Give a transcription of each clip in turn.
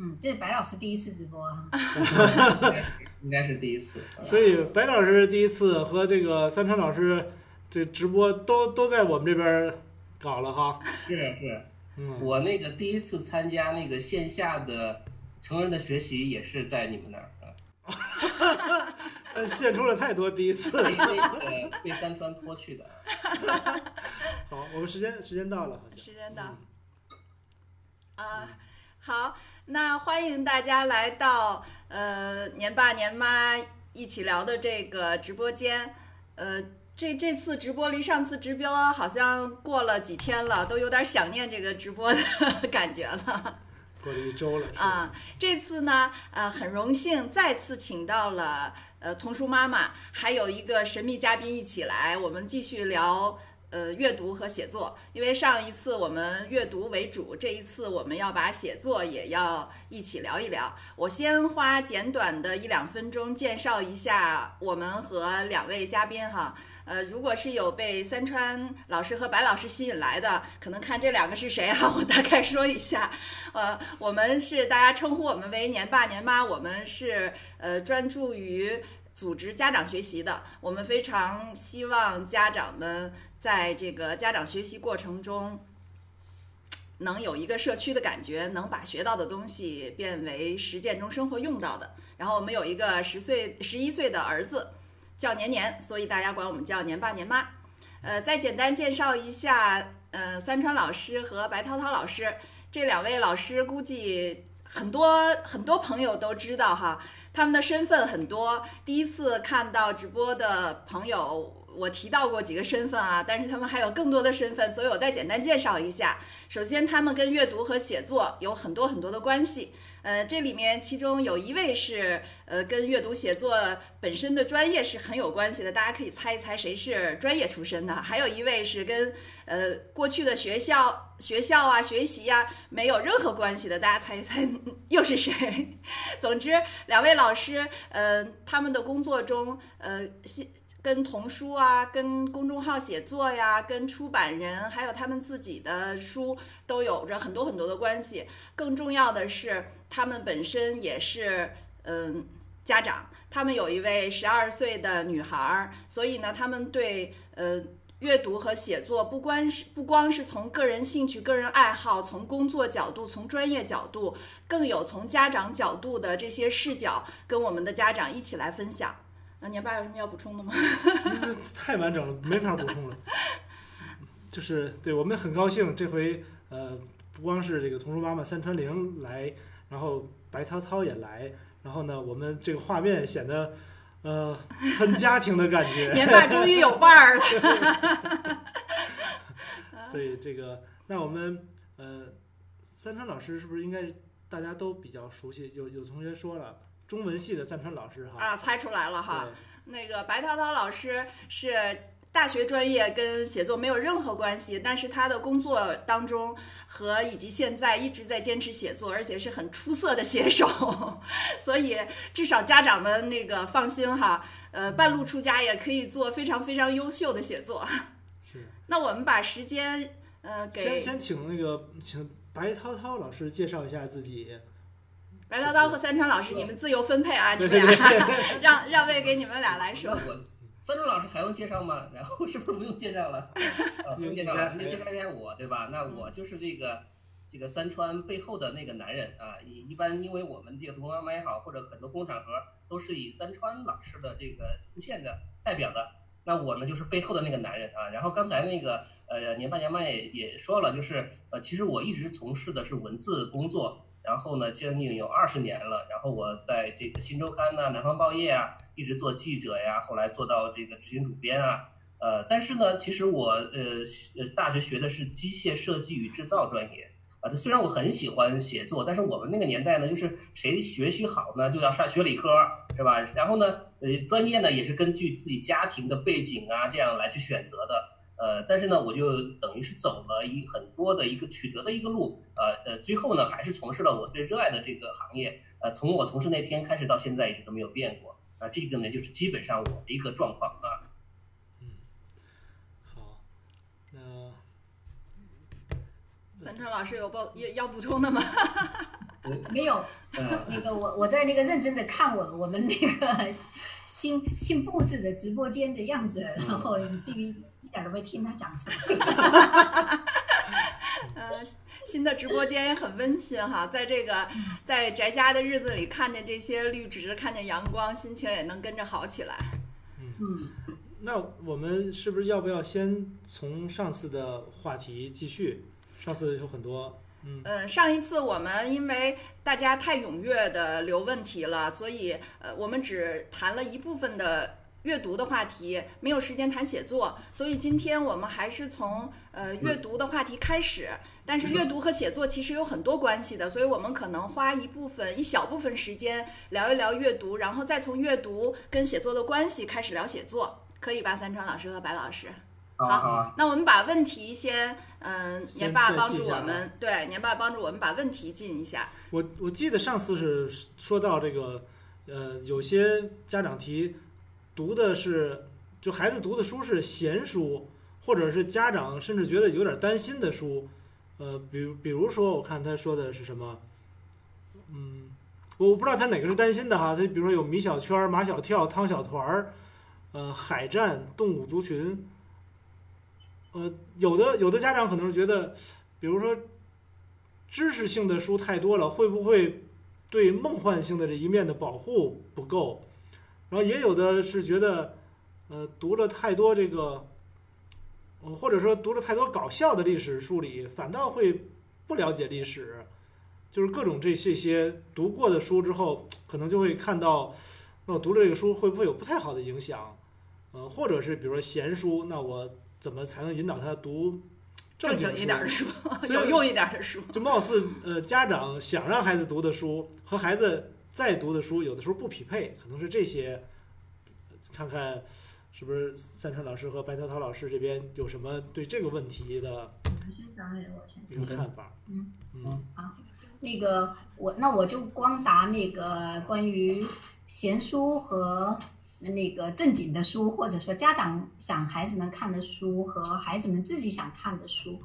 嗯，这是白老师第一次直播啊。应该是第一次。所以白老师第一次和这个三川老师这直播都都在我们这边搞了哈。是是，嗯，我那个第一次参加那个线下的成人的学习也是在你们那儿啊。呃，献出了太多第一次。被被三川拖去的。好，我们时间时间到了，好像时间到。啊，好，那欢迎大家来到呃年爸年妈一起聊的这个直播间。呃，这这次直播离上次直播好像过了几天了，都有点想念这个直播的感觉了。过了一周了。啊，这次呢，呃，很荣幸再次请到了呃童书妈妈，还有一个神秘嘉宾一起来，我们继续聊呃阅读和写作。因为上一次我们阅读为主，这一次我们要把写作也要一起聊一聊。我先花简短的一两分钟介绍一下我们和两位嘉宾哈。呃，如果是有被三川老师和白老师吸引来的，可能看这两个是谁啊？我大概说一下。呃，我们是大家称呼我们为年爸年妈，我们是呃专注于组织家长学习的。我们非常希望家长们在这个家长学习过程中，能有一个社区的感觉，能把学到的东西变为实践中生活用到的。然后我们有一个十岁、十一岁的儿子，叫年年，所以大家管我们叫年爸年妈。呃，再简单介绍一下，呃，三川老师和白涛涛老师这两位老师，估计很多很多朋友都知道哈，他们的身份很多。第一次看到直播的朋友，我提到过几个身份啊，但是他们还有更多的身份，所以我再简单介绍一下。首先，他们跟阅读和写作有很多很多的关系。呃，这里面其中有一位是呃跟阅读写作本身的专业是很有关系的，大家可以猜一猜谁是专业出身的。还有一位是跟呃过去的学校学校啊学习呀、没有任何关系的，大家猜一猜 又是谁？总之，两位老师呃他们的工作中呃系跟童书啊、跟公众号写作呀、跟出版人，还有他们自己的书都有着很多很多的关系。更重要的是，他们本身也是嗯家长，他们有一位十二岁的女孩儿，所以呢，他们对呃阅读和写作不光是不光是从个人兴趣、个人爱好，从工作角度、从专业角度，更有从家长角度的这些视角，跟我们的家长一起来分享。那年爸有什么要补充的吗？这太完整了，没法补充了。就是对我们很高兴，这回呃不光是这个童书妈妈三川玲来，然后白涛涛也来，然后呢，我们这个画面显得呃很家庭的感觉。年爸终于有伴儿了。所以这个，那我们呃三川老师是不是应该大家都比较熟悉？有有同学说了，中文系的三川老师哈。啊，猜出来了哈。那个白涛涛老师是大学专业，跟写作没有任何关系，但是他的工作当中和以及现在一直在坚持写作，而且是很出色的写手，所以至少家长们那个放心哈，呃，半路出家也可以做非常非常优秀的写作。是。那我们把时间呃给先给先请那个请白涛涛老师介绍一下自己。白涛涛和三川老师，你们自由分配啊，你对们俩 让让位给你们俩来说。我三川老师还用介绍吗？然后是不是不用介绍了？啊，不用介绍了，那介绍一下我，对吧？那我就是这个这个三川背后的那个男人啊。一一般因为我们这个同妈妈也好，或者很多公场合都是以三川老师的这个出现的代表的。那我呢就是背后的那个男人啊。然后刚才那个呃年爸年妈也也说了，就是呃其实我一直从事的是文字工作。然后呢，将近有二十年了。然后我在这个《新周刊》呐、《南方报业》啊，一直做记者呀，后来做到这个执行主编啊。呃，但是呢，其实我呃呃大学学的是机械设计与制造专业啊。虽然我很喜欢写作，但是我们那个年代呢，就是谁学习好呢，就要上学理科，是吧？然后呢，呃，专业呢也是根据自己家庭的背景啊，这样来去选择的。呃，但是呢，我就等于是走了一很多的一个取得的一个路，呃呃，最后呢，还是从事了我最热爱的这个行业，呃，从我从事那天开始到现在一直都没有变过，啊，这个呢就是基本上我的一个状况啊。嗯好，那三川老师有报要要补充的吗？没有，那个我我在那个认真的看我我们那个 新新布置的直播间的样子，然后以至于一点都没听他讲什么。呃，新的直播间也很温馨哈，在这个在宅家的日子里，看见这些绿植，看见阳光，心情也能跟着好起来。嗯，那我们是不是要不要先从上次的话题继续？上次有很多，嗯，呃，上一次我们因为大家太踊跃的留问题了，所以呃，我们只谈了一部分的阅读的话题，没有时间谈写作，所以今天我们还是从呃阅读的话题开始。但是阅读和写作其实有很多关系的，所以我们可能花一部分一小部分时间聊一聊阅读，然后再从阅读跟写作的关系开始聊写作，可以吧？三川老师和白老师。好好，那我们把问题先，嗯，年爸帮助我们，对，年爸帮助我们把问题进一下。我我记得上次是说到这个，呃，有些家长提读的是，就孩子读的书是闲书，或者是家长甚至觉得有点担心的书，呃，比如比如说，我看他说的是什么，嗯，我我不知道他哪个是担心的哈，他比如说有米小圈、马小跳、汤小团儿，呃，海战、动物族群，呃，有的有的家长可能是觉得，比如说知识性的书太多了，会不会对梦幻性的这一面的保护不够？然后也有的是觉得，呃，读了太多这个，呃或者说读了太多搞笑的历史书里，反倒会不了解历史。就是各种这这些读过的书之后，可能就会看到，那我读了这个书会不会有不太好的影响？呃，或者是比如说闲书，那我怎么才能引导他读正经经一点的书？书，有用一点的书。就貌似呃，家长想让孩子读的书和孩子在读的书，有的时候不匹配，可能是这些。看看是不是三川老师和白涛涛老师这边有什么对这个问题的。一个看法？嗯嗯那个我那我就光答那个关于闲书和那个正经的书，或者说家长想孩子们看的书和孩子们自己想看的书。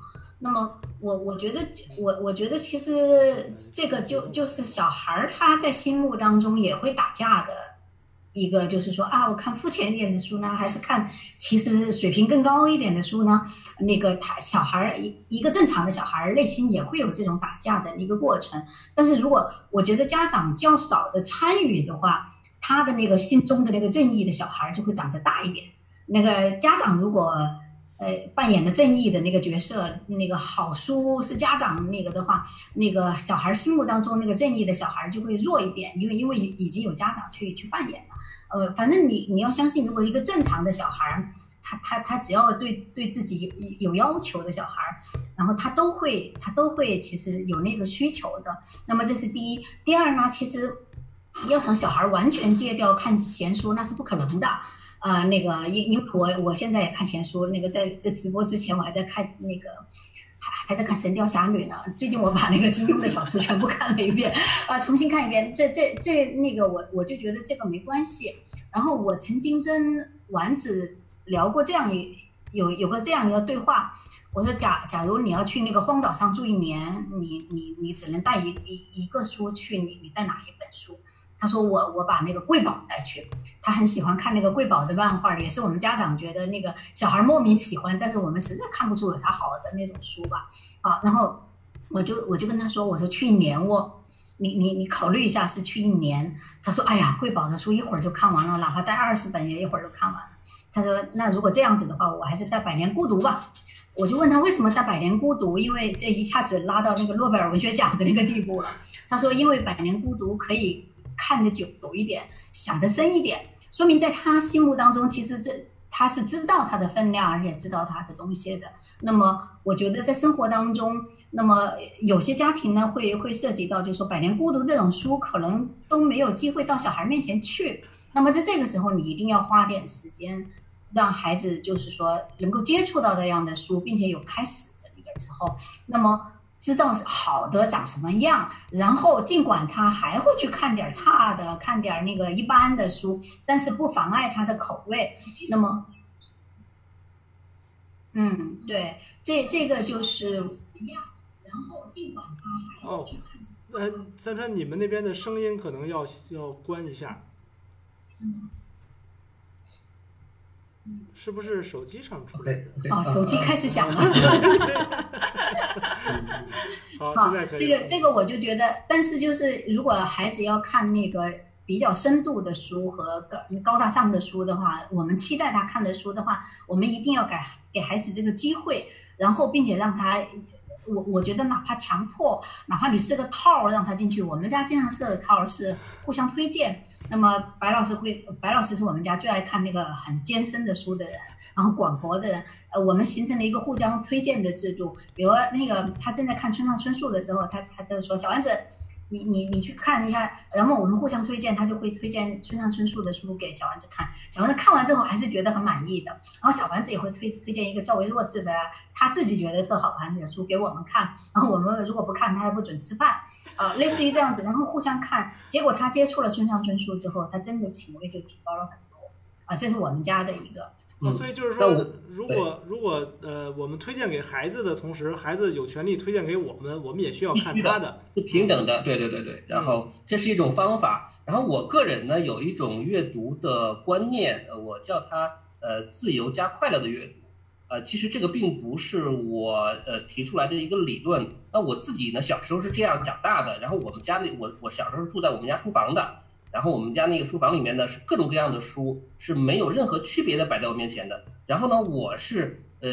那么我我觉得我我觉得其实这个就就是小孩儿他在心目当中也会打架的一个，就是说啊，我看肤浅一点的书呢，还是看其实水平更高一点的书呢？那个他小孩儿一一个正常的小孩儿内心也会有这种打架的一个过程，但是如果我觉得家长较少的参与的话，他的那个心中的那个正义的小孩儿就会长得大一点。那个家长如果呃扮演的正义的那个角色，那个好书是家长那个的话，那个小孩儿心目当中那个正义的小孩儿就会弱一点，因为因为已经有家长去去扮演了。呃，反正你你要相信，如果一个正常的小孩儿，他他他只要对对自己有有要求的小孩儿，然后他都会他都会其实有那个需求的。那么这是第一，第二呢，其实要从小孩儿完全戒掉看闲书，那是不可能的。啊、那个因因为我我现在也看闲书，那个在在直播之前我还在看那个。还还在看《神雕侠侣》呢，最近我把那个金庸的小说全部看了一遍，啊、重新看一遍。这这这那个我我就觉得这个没关系。然后我曾经跟丸子聊过这样一有有个这样一个对话，我说假假如你要去那个荒岛上住一年，你你你只能带一一一个书去，你你带哪一本书？他说我我把那个贵宝带去，他很喜欢看那个贵宝的漫画，也是我们家长觉得那个小孩莫名喜欢，但是我们实在看不出有啥好的那种书吧。啊，然后我就我就跟他说，我说去年哦，你你你考虑一下是去一年。他说，哎呀，贵宝的书一会儿就看完了，哪怕带二十本也一会儿就看完了。他说，那如果这样子的话，我还是带《百年孤独》吧。我就问他为什么带《百年孤独》，因为这一下子拉到那个诺贝尔文学奖的那个地步了。他说，因为《百年孤独》可以看得久一点，想得深一点，说明在他心目当中，其实这他是知道它的分量，而且知道它的东西的。那么，我觉得在生活当中，那么有些家庭呢，会会涉及到，就是说《百年孤独》这种书，可能都没有机会到小孩面前去。那么在这个时候，你一定要花点时间，让孩子就是说能够接触到这样的书，并且有开始的那个之后，那么。知道好的长什么样，然后尽管他还会去看点差的，看点那个一般的书，但是不妨碍他的口味。那么，嗯，对，这这个就是一样。然后尽管他还去看。呃，三川，你们那边的声音可能要要关一下。嗯。是不是手机上出来的？哦，手机开始响 了。好，这个这个我就觉得，但是就是如果孩子要看那个比较深度的书和高高大上的书的话，我们期待他看的书的话，我们一定要给给孩子这个机会，然后并且让他。我我觉得哪怕强迫，哪怕你设个套儿让他进去，我们家经常设的套是互相推荐。那么白老师会，白老师是我们家最爱看那个很艰深的书的人，然后广博的人，呃，我们形成了一个互相推荐的制度。比如那个他正在看村上春树的时候，他他就说小丸子。你你你去看一下，然后我们互相推荐，他就会推荐村上春树的书给小丸子看。小丸子看完之后还是觉得很满意的，然后小丸子也会推推荐一个较为弱智的，他自己觉得特好看的书给我们看。然后我们如果不看，他还不准吃饭，啊，类似于这样子，然后互相看。结果他接触了村上春树之后，他真的品味就提高了很多。啊，这是我们家的一个。所以就是说，如果如果呃，我们推荐给孩子的同时，孩子有权利推荐给我们，我们也需要看他的，是平等的，对对对对。然后这是一种方法。然后我个人呢，有一种阅读的观念，呃，我叫它呃自由加快乐的阅读。呃，其实这个并不是我呃提出来的一个理论。那我自己呢，小时候是这样长大的。然后我们家里，我我小时候住在我们家书房的。然后我们家那个书房里面呢，是各种各样的书，是没有任何区别的摆在我面前的。然后呢，我是呃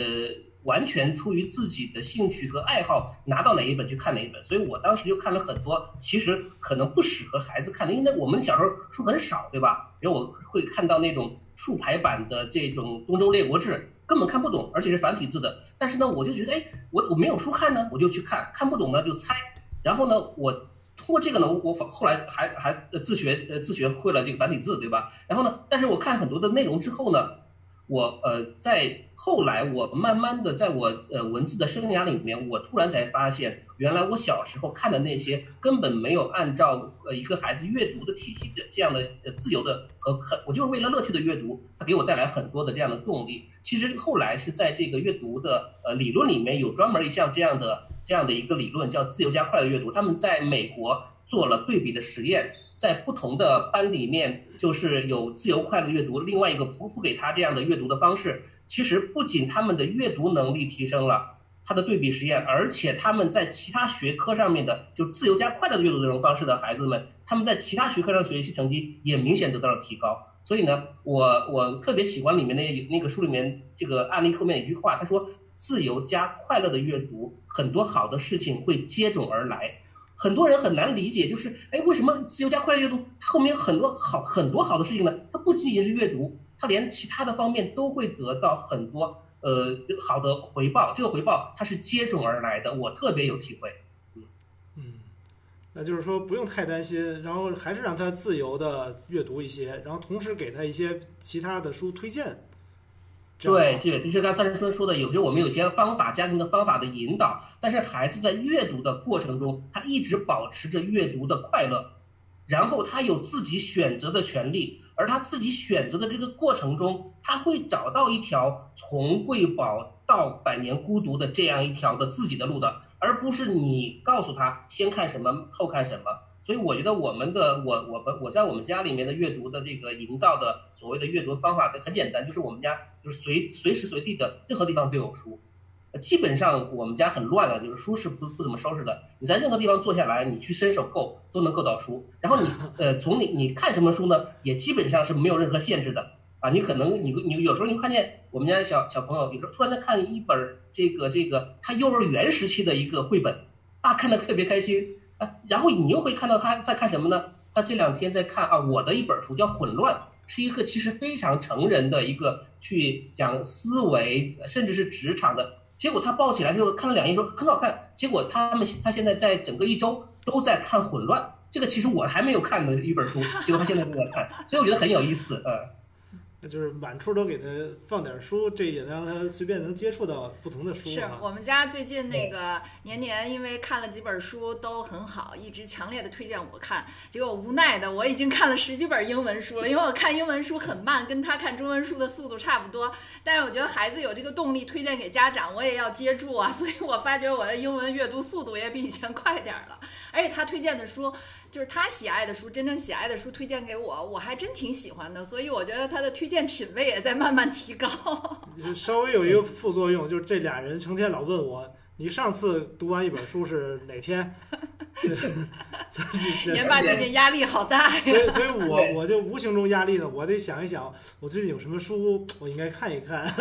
完全出于自己的兴趣和爱好，拿到哪一本去看哪一本。所以我当时就看了很多，其实可能不适合孩子看的，因为我们小时候书很少，对吧？比如我会看到那种竖排版的这种《东周列国志》，根本看不懂，而且是繁体字的。但是呢，我就觉得，哎，我我没有书看呢，我就去看，看不懂呢就猜。然后呢，我。通过这个呢，我我后来还还自学呃自学会了这个繁体字，对吧？然后呢，但是我看很多的内容之后呢，我呃在后来我慢慢的在我呃文字的生涯里面，我突然才发现，原来我小时候看的那些根本没有按照呃一个孩子阅读的体系的这样的呃自由的和很我就是为了乐趣的阅读，它给我带来很多的这样的动力。其实后来是在这个阅读的呃理论里面有专门一项这样的。这样的一个理论叫自由加快乐阅读，他们在美国做了对比的实验，在不同的班里面，就是有自由快乐阅读，另外一个不不给他这样的阅读的方式，其实不仅他们的阅读能力提升了，他的对比实验，而且他们在其他学科上面的就自由加快乐的阅读这种方式的孩子们，他们在其他学科上学习成绩也明显得到了提高。所以呢，我我特别喜欢里面那那个书里面这个案例后面一句话，他说。自由加快乐的阅读，很多好的事情会接踵而来。很多人很难理解，就是哎，为什么自由加快乐阅读它后面很多好很多好的事情呢？它不仅仅是阅读，它连其他的方面都会得到很多呃好的回报。这个回报它是接踵而来的，我特别有体会。嗯嗯，那就是说不用太担心，然后还是让他自由的阅读一些，然后同时给他一些其他的书推荐。对，对，就是刚才三叔说的，有些我们有些方法，家庭的方法的引导，但是孩子在阅读的过程中，他一直保持着阅读的快乐，然后他有自己选择的权利，而他自己选择的这个过程中，他会找到一条从贵宝到百年孤独的这样一条的自己的路的，而不是你告诉他先看什么后看什么。所以我觉得我们的我我们我在我们家里面的阅读的这个营造的所谓的阅读方法很简单，就是我们家就是随随时随地的任何地方都有书，基本上我们家很乱的，就是书是不不怎么收拾的。你在任何地方坐下来，你去伸手够都能够到书。然后你呃从你你看什么书呢，也基本上是没有任何限制的啊。你可能你你有时候你看见我们家小小朋友，有时候突然在看一本这个这个他幼儿园时期的一个绘本啊，看得特别开心。啊，然后你又会看到他在看什么呢？他这两天在看啊，我的一本书叫《混乱》，是一个其实非常成人的一个去讲思维，甚至是职场的。结果他抱起来之后看了两页，说很好看。结果他们他现在在整个一周都在看《混乱》，这个其实我还没有看的一本书，结果他现在都在看，所以我觉得很有意思，呃。那就是满处都给他放点书，这也能让他随便能接触到不同的书。是我们家最近那个年年因为看了几本书都很好，一直强烈的推荐我看。结果无奈的我已经看了十几本英文书了，因为我看英文书很慢，跟他看中文书的速度差不多。但是我觉得孩子有这个动力推荐给家长，我也要接住啊。所以我发觉我的英文阅读速度也比以前快点了。而且他推荐的书就是他喜爱的书，真正喜爱的书推荐给我，我还真挺喜欢的。所以我觉得他的推。荐品味也在慢慢提高，稍微有一个副作用，就是这俩人成天老问我，你上次读完一本书是哪天？年爸最近压力好大呀，所以所以我我就无形中压力呢，我得想一想，我最近有什么书我应该看一看。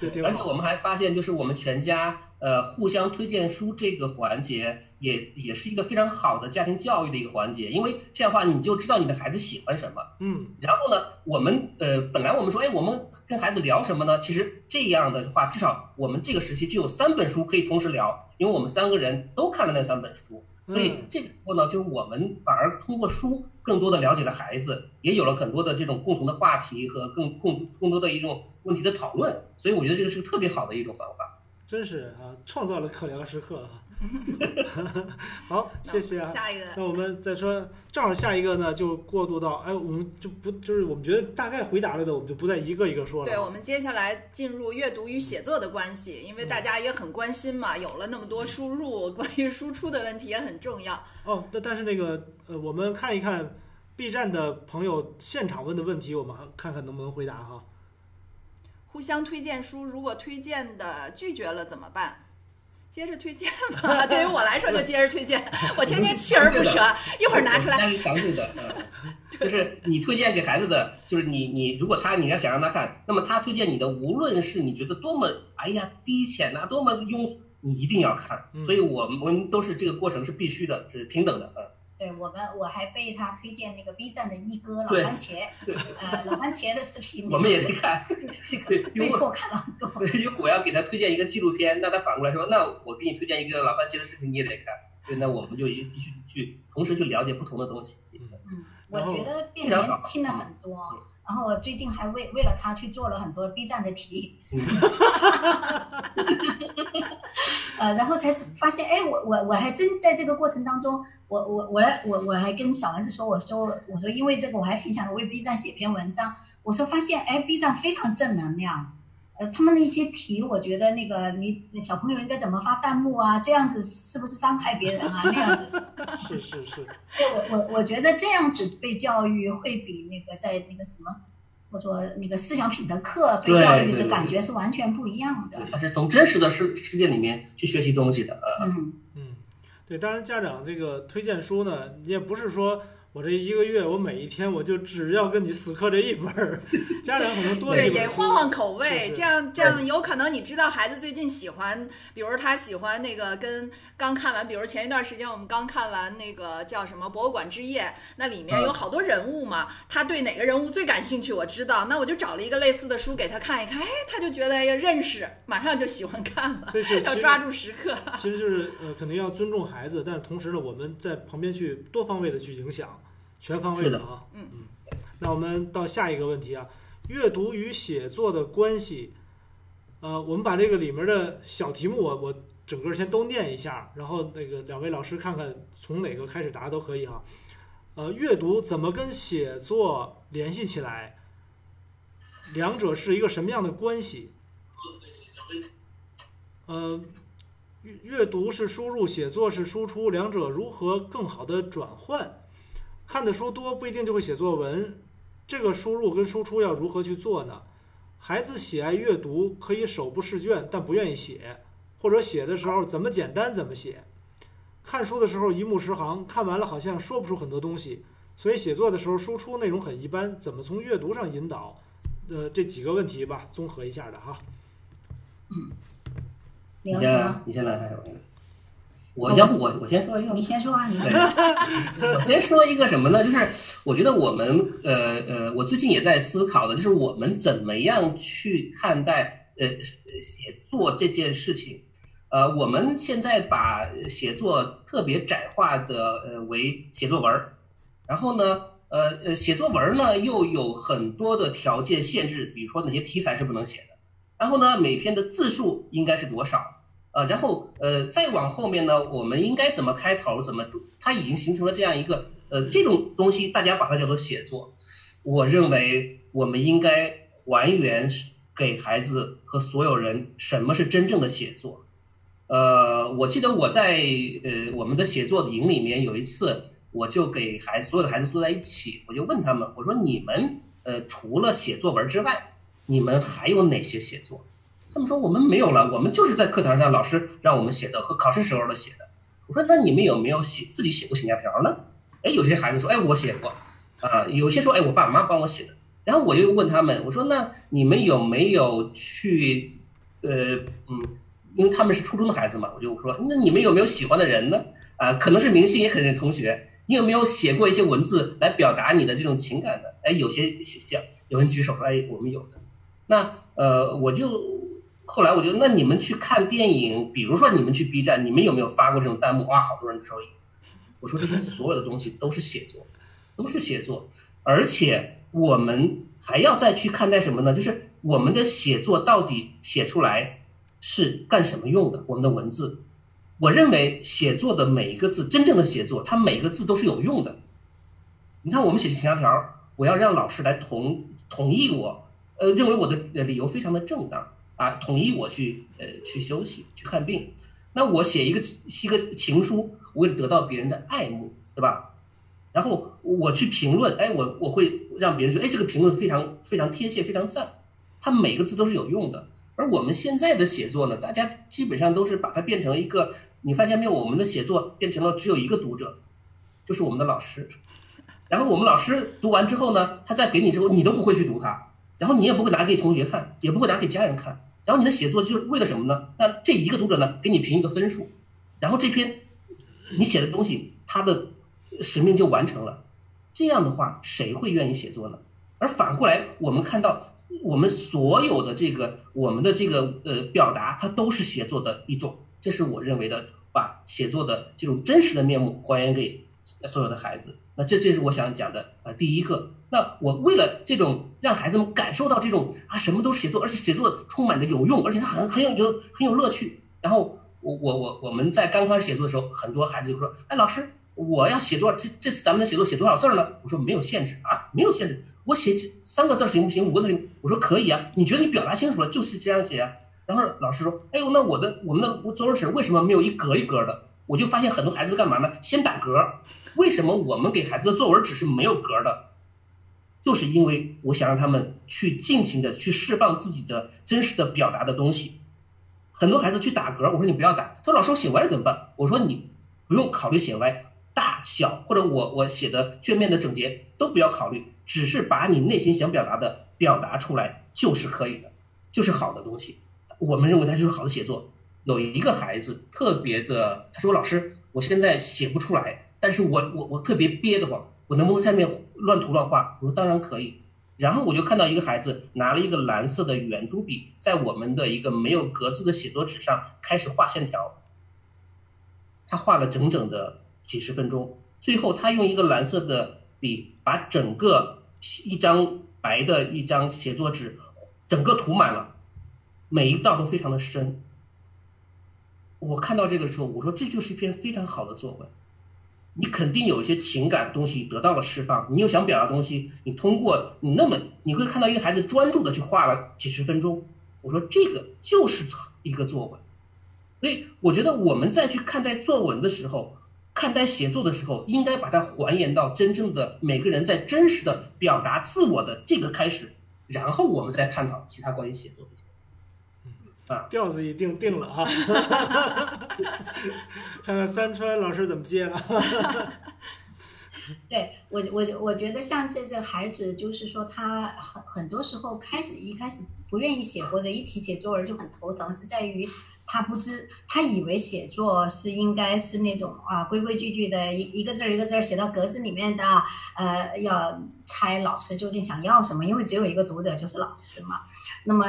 而且我们还发现，就是我们全家呃互相推荐书这个环节。也也是一个非常好的家庭教育的一个环节，因为这样的话你就知道你的孩子喜欢什么，嗯，然后呢，我们呃本来我们说，哎，我们跟孩子聊什么呢？其实这样的话，至少我们这个时期就有三本书可以同时聊，因为我们三个人都看了那三本书，所以这个时候呢，就是我们反而通过书更多的了解了孩子，也有了很多的这种共同的话题和更更更多的一种问题的讨论，所以我觉得这个是特别好的一种方法。真是啊，创造了可聊时刻啊。好，谢谢啊。下一个，那我们再说，正好下一个呢，就过渡到，哎，我们就不就是我们觉得大概回答了的，我们就不再一个一个说了。对，我们接下来进入阅读与写作的关系，因为大家也很关心嘛，有了那么多输入，关于输出的问题也很重要。哦，那但是那个，呃，我们看一看 B 站的朋友现场问的问题，我们看看能不能回答哈。互相推荐书，如果推荐的拒绝了怎么办？接着推荐吧，对于我来说就接着推荐。我天天锲而不舍，一会儿拿出来。那是强制的，嗯，就是你推荐给孩子的，就是你你如果他你要想让他看，那么他推荐你的，无论是你觉得多么哎呀低浅呐，多么庸，你一定要看。所以我们都是这个过程是必须的，是平等的，嗯。对我们，我还被他推荐那个 B 站的一哥老番茄，呃，老番茄的视频，我们也在看，对，被迫看了很多。对，因为我要给他推荐一个纪录片，那他反过来说，那我给你推荐一个老番茄的视频，你也得看。对，那我们就必须去同时去了解不同的东西。嗯，我觉得变年轻了很多。然后我最近还为为了他去做了很多 B 站的题，呃，然后才发现，哎，我我我还真在这个过程当中，我我我我我还跟小丸子说，我说我说因为这个我还挺想为 B 站写篇文章，我说发现，哎，B 站非常正能量。呃，他们的一些题，我觉得那个你小朋友应该怎么发弹幕啊？这样子是不是伤害别人啊？那样子是 是是。对，我我我觉得这样子被教育会比那个在那个什么，或者说那个思想品德课被教育的感觉是完全不一样的。他是从真实的世世界里面去学习东西的。嗯嗯，对，当然家长这个推荐书呢，也不是说。我这一个月，我每一天我就只要跟你死磕这一本儿，家长可能多对也换换口味，这样这样有可能你知道孩子最近喜欢，比如他喜欢那个跟刚看完，比如前一段时间我们刚看完那个叫什么《博物馆之夜》，那里面有好多人物嘛，他对哪个人物最感兴趣，我知道，那我就找了一个类似的书给他看一看，哎，他就觉得要认识，马上就喜欢看了，要抓住时刻。其实就是呃，肯定要尊重孩子，但是同时呢，我们在旁边去多方位的去影响。全方位的啊，嗯嗯，那我们到下一个问题啊，阅读与写作的关系，呃，我们把这个里面的小题目，我我整个先都念一下，然后那个两位老师看看从哪个开始答都可以哈。呃，阅读怎么跟写作联系起来？两者是一个什么样的关系？呃，阅阅读是输入，写作是输出，两者如何更好的转换？看的书多不一定就会写作文，这个输入跟输出要如何去做呢？孩子喜爱阅读，可以手不释卷，但不愿意写，或者写的时候怎么简单怎么写。看书的时候一目十行，看完了好像说不出很多东西，所以写作的时候输出内容很一般。怎么从阅读上引导？呃，这几个问题吧，综合一下的哈。嗯，你先，你先来。我要不我我先说一个，你先说啊，你。我先说一个什么呢？就是我觉得我们呃呃，我最近也在思考的，就是我们怎么样去看待呃写作这件事情。呃，我们现在把写作特别窄化的呃为写作文儿，然后呢。呃呃，写作文呢又有很多的条件限制，比如说哪些题材是不能写的，然后呢每篇的字数应该是多少，呃，然后呃再往后面呢，我们应该怎么开头，怎么它已经形成了这样一个呃这种东西，大家把它叫做写作。我认为我们应该还原给孩子和所有人什么是真正的写作。呃，我记得我在呃我们的写作营里面有一次。我就给孩所有的孩子坐在一起，我就问他们，我说你们呃除了写作文之外，你们还有哪些写作？他们说我们没有了，我们就是在课堂上老师让我们写的和考试时候的写的。我说那你们有没有写自己写过请假条呢？哎，有些孩子说，哎，我写过，啊，有些说，哎，我爸妈帮我写的。然后我就问他们，我说那你们有没有去，呃，嗯，因为他们是初中的孩子嘛，我就说那你们有没有喜欢的人呢？啊，可能是明星，也可能是同学。你有没有写过一些文字来表达你的这种情感的？哎，有些像有人举手说，哎，我们有的。那呃，我就后来我觉得那你们去看电影，比如说你们去 B 站，你们有没有发过这种弹幕？哇，好多人的收益。我说这些所有的东西都是写作，都是写作，而且我们还要再去看待什么呢？就是我们的写作到底写出来是干什么用的？我们的文字。我认为写作的每一个字，真正的写作，它每个字都是有用的。你看，我们写请假条，我要让老师来同同意我，呃，认为我的理由非常的正当啊，同意我去呃去休息去看病。那我写一个一个情书，为了得到别人的爱慕，对吧？然后我去评论，哎，我我会让别人说，哎，这个评论非常非常贴切，非常赞。它每个字都是有用的。而我们现在的写作呢，大家基本上都是把它变成一个，你发现没有？我们的写作变成了只有一个读者，就是我们的老师。然后我们老师读完之后呢，他再给你之后，你都不会去读它，然后你也不会拿给同学看，也不会拿给家人看。然后你的写作就是为了什么呢？那这一个读者呢，给你评一个分数，然后这篇你写的东西，它的使命就完成了。这样的话，谁会愿意写作呢？而反过来，我们看到我们所有的这个我们的这个呃表达，它都是写作的一种。这是我认为的，把写作的这种真实的面目还原给所有的孩子。那这这是我想讲的啊，第一个。那我为了这种让孩子们感受到这种啊什么都写作，而且写作充满着有用，而且他很很有有很有乐趣。然后我我我我们在刚开始写作的时候，很多孩子就说：“哎，老师，我要写多少？这这次咱们的写作写多少字呢？”我说：“没有限制啊，没有限制。”我写三个字行不行？五个字行？我说可以啊。你觉得你表达清楚了，就是这样写啊。然后老师说：“哎呦，那我的我们的作文纸为什么没有一格一格的？”我就发现很多孩子干嘛呢？先打格。为什么我们给孩子的作文纸是没有格的？就是因为我想让他们去尽情的去释放自己的真实的表达的东西。很多孩子去打格，我说你不要打。他说：“老师，我写歪了怎么办？”我说：“你不用考虑写歪。”大小或者我我写的卷面的整洁都不要考虑，只是把你内心想表达的表达出来就是可以的，就是好的东西。我们认为它就是好的写作。有一个孩子特别的，他说：“老师，我现在写不出来，但是我我我特别憋得慌，我能不能下面乱涂乱画？”我说：“当然可以。”然后我就看到一个孩子拿了一个蓝色的圆珠笔，在我们的一个没有格子的写作纸上开始画线条。他画了整整的。几十分钟，最后他用一个蓝色的笔把整个一张白的一张写作纸整个涂满了，每一道都非常的深。我看到这个时候，我说这就是一篇非常好的作文，你肯定有一些情感东西得到了释放，你又想表达东西，你通过你那么你会看到一个孩子专注的去画了几十分钟，我说这个就是一个作文，所以我觉得我们再去看待作文的时候。看待写作的时候，应该把它还原到真正的每个人在真实的表达自我的这个开始，然后我们再探讨其他关于写作的。啊，调子已定定了哈，看看三川老师怎么接了。对我，我我觉得像这这孩子，就是说他很很多时候开始一开始不愿意写，或者一提写作文就很头疼，是在于。他不知，他以为写作是应该是那种啊规规矩矩的，一一个字儿一个字儿写到格子里面的，呃，要猜老师究竟想要什么，因为只有一个读者就是老师嘛。那么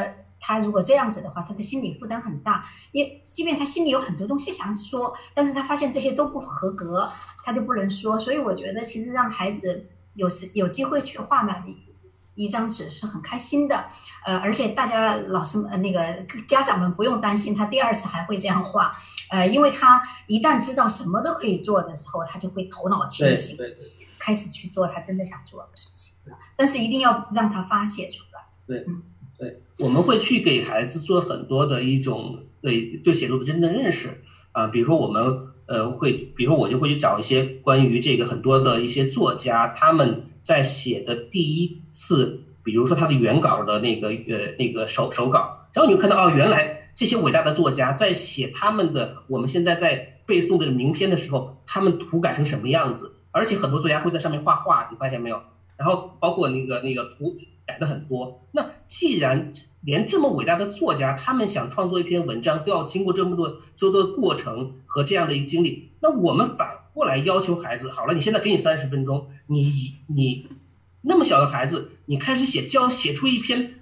他如果这样子的话，他的心理负担很大，也即便他心里有很多东西想说，但是他发现这些都不合格，他就不能说。所以我觉得，其实让孩子有时有机会去画满一张纸是很开心的。呃，而且大家老师呃那个家长们不用担心，他第二次还会这样画。呃，因为他一旦知道什么都可以做的时候，他就会头脑清醒，开始去做他真的想做的事情。但是一定要让他发泄出来。对，嗯，对，我们会去给孩子做很多的一种对对写作的真正认识。啊，比如说我们呃会，比如说我就会去找一些关于这个很多的一些作家，他们在写的第一次，比如说他的原稿的那个呃那个手手稿，然后你就看到哦，原来这些伟大的作家在写他们的我们现在在背诵的名篇的时候，他们涂改成什么样子，而且很多作家会在上面画画，你发现没有？然后包括那个那个图改的很多，那既然连这么伟大的作家，他们想创作一篇文章都要经过这么多周的过程和这样的一个经历，那我们反过来要求孩子，好了，你现在给你三十分钟，你你那么小的孩子，你开始写，就要写出一篇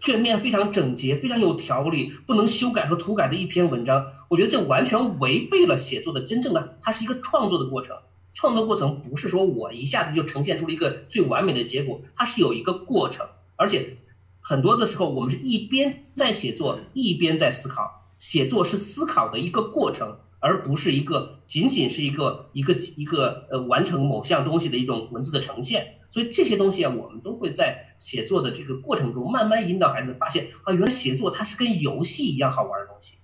卷面非常整洁、非常有条理、不能修改和涂改的一篇文章，我觉得这完全违背了写作的真正的，它是一个创作的过程。创作过程不是说我一下子就呈现出了一个最完美的结果，它是有一个过程，而且很多的时候我们是一边在写作一边在思考，写作是思考的一个过程，而不是一个仅仅是一个一个一个呃完成某项东西的一种文字的呈现。所以这些东西啊，我们都会在写作的这个过程中慢慢引导孩子发现啊，原来写作它是跟游戏一样好玩的东西，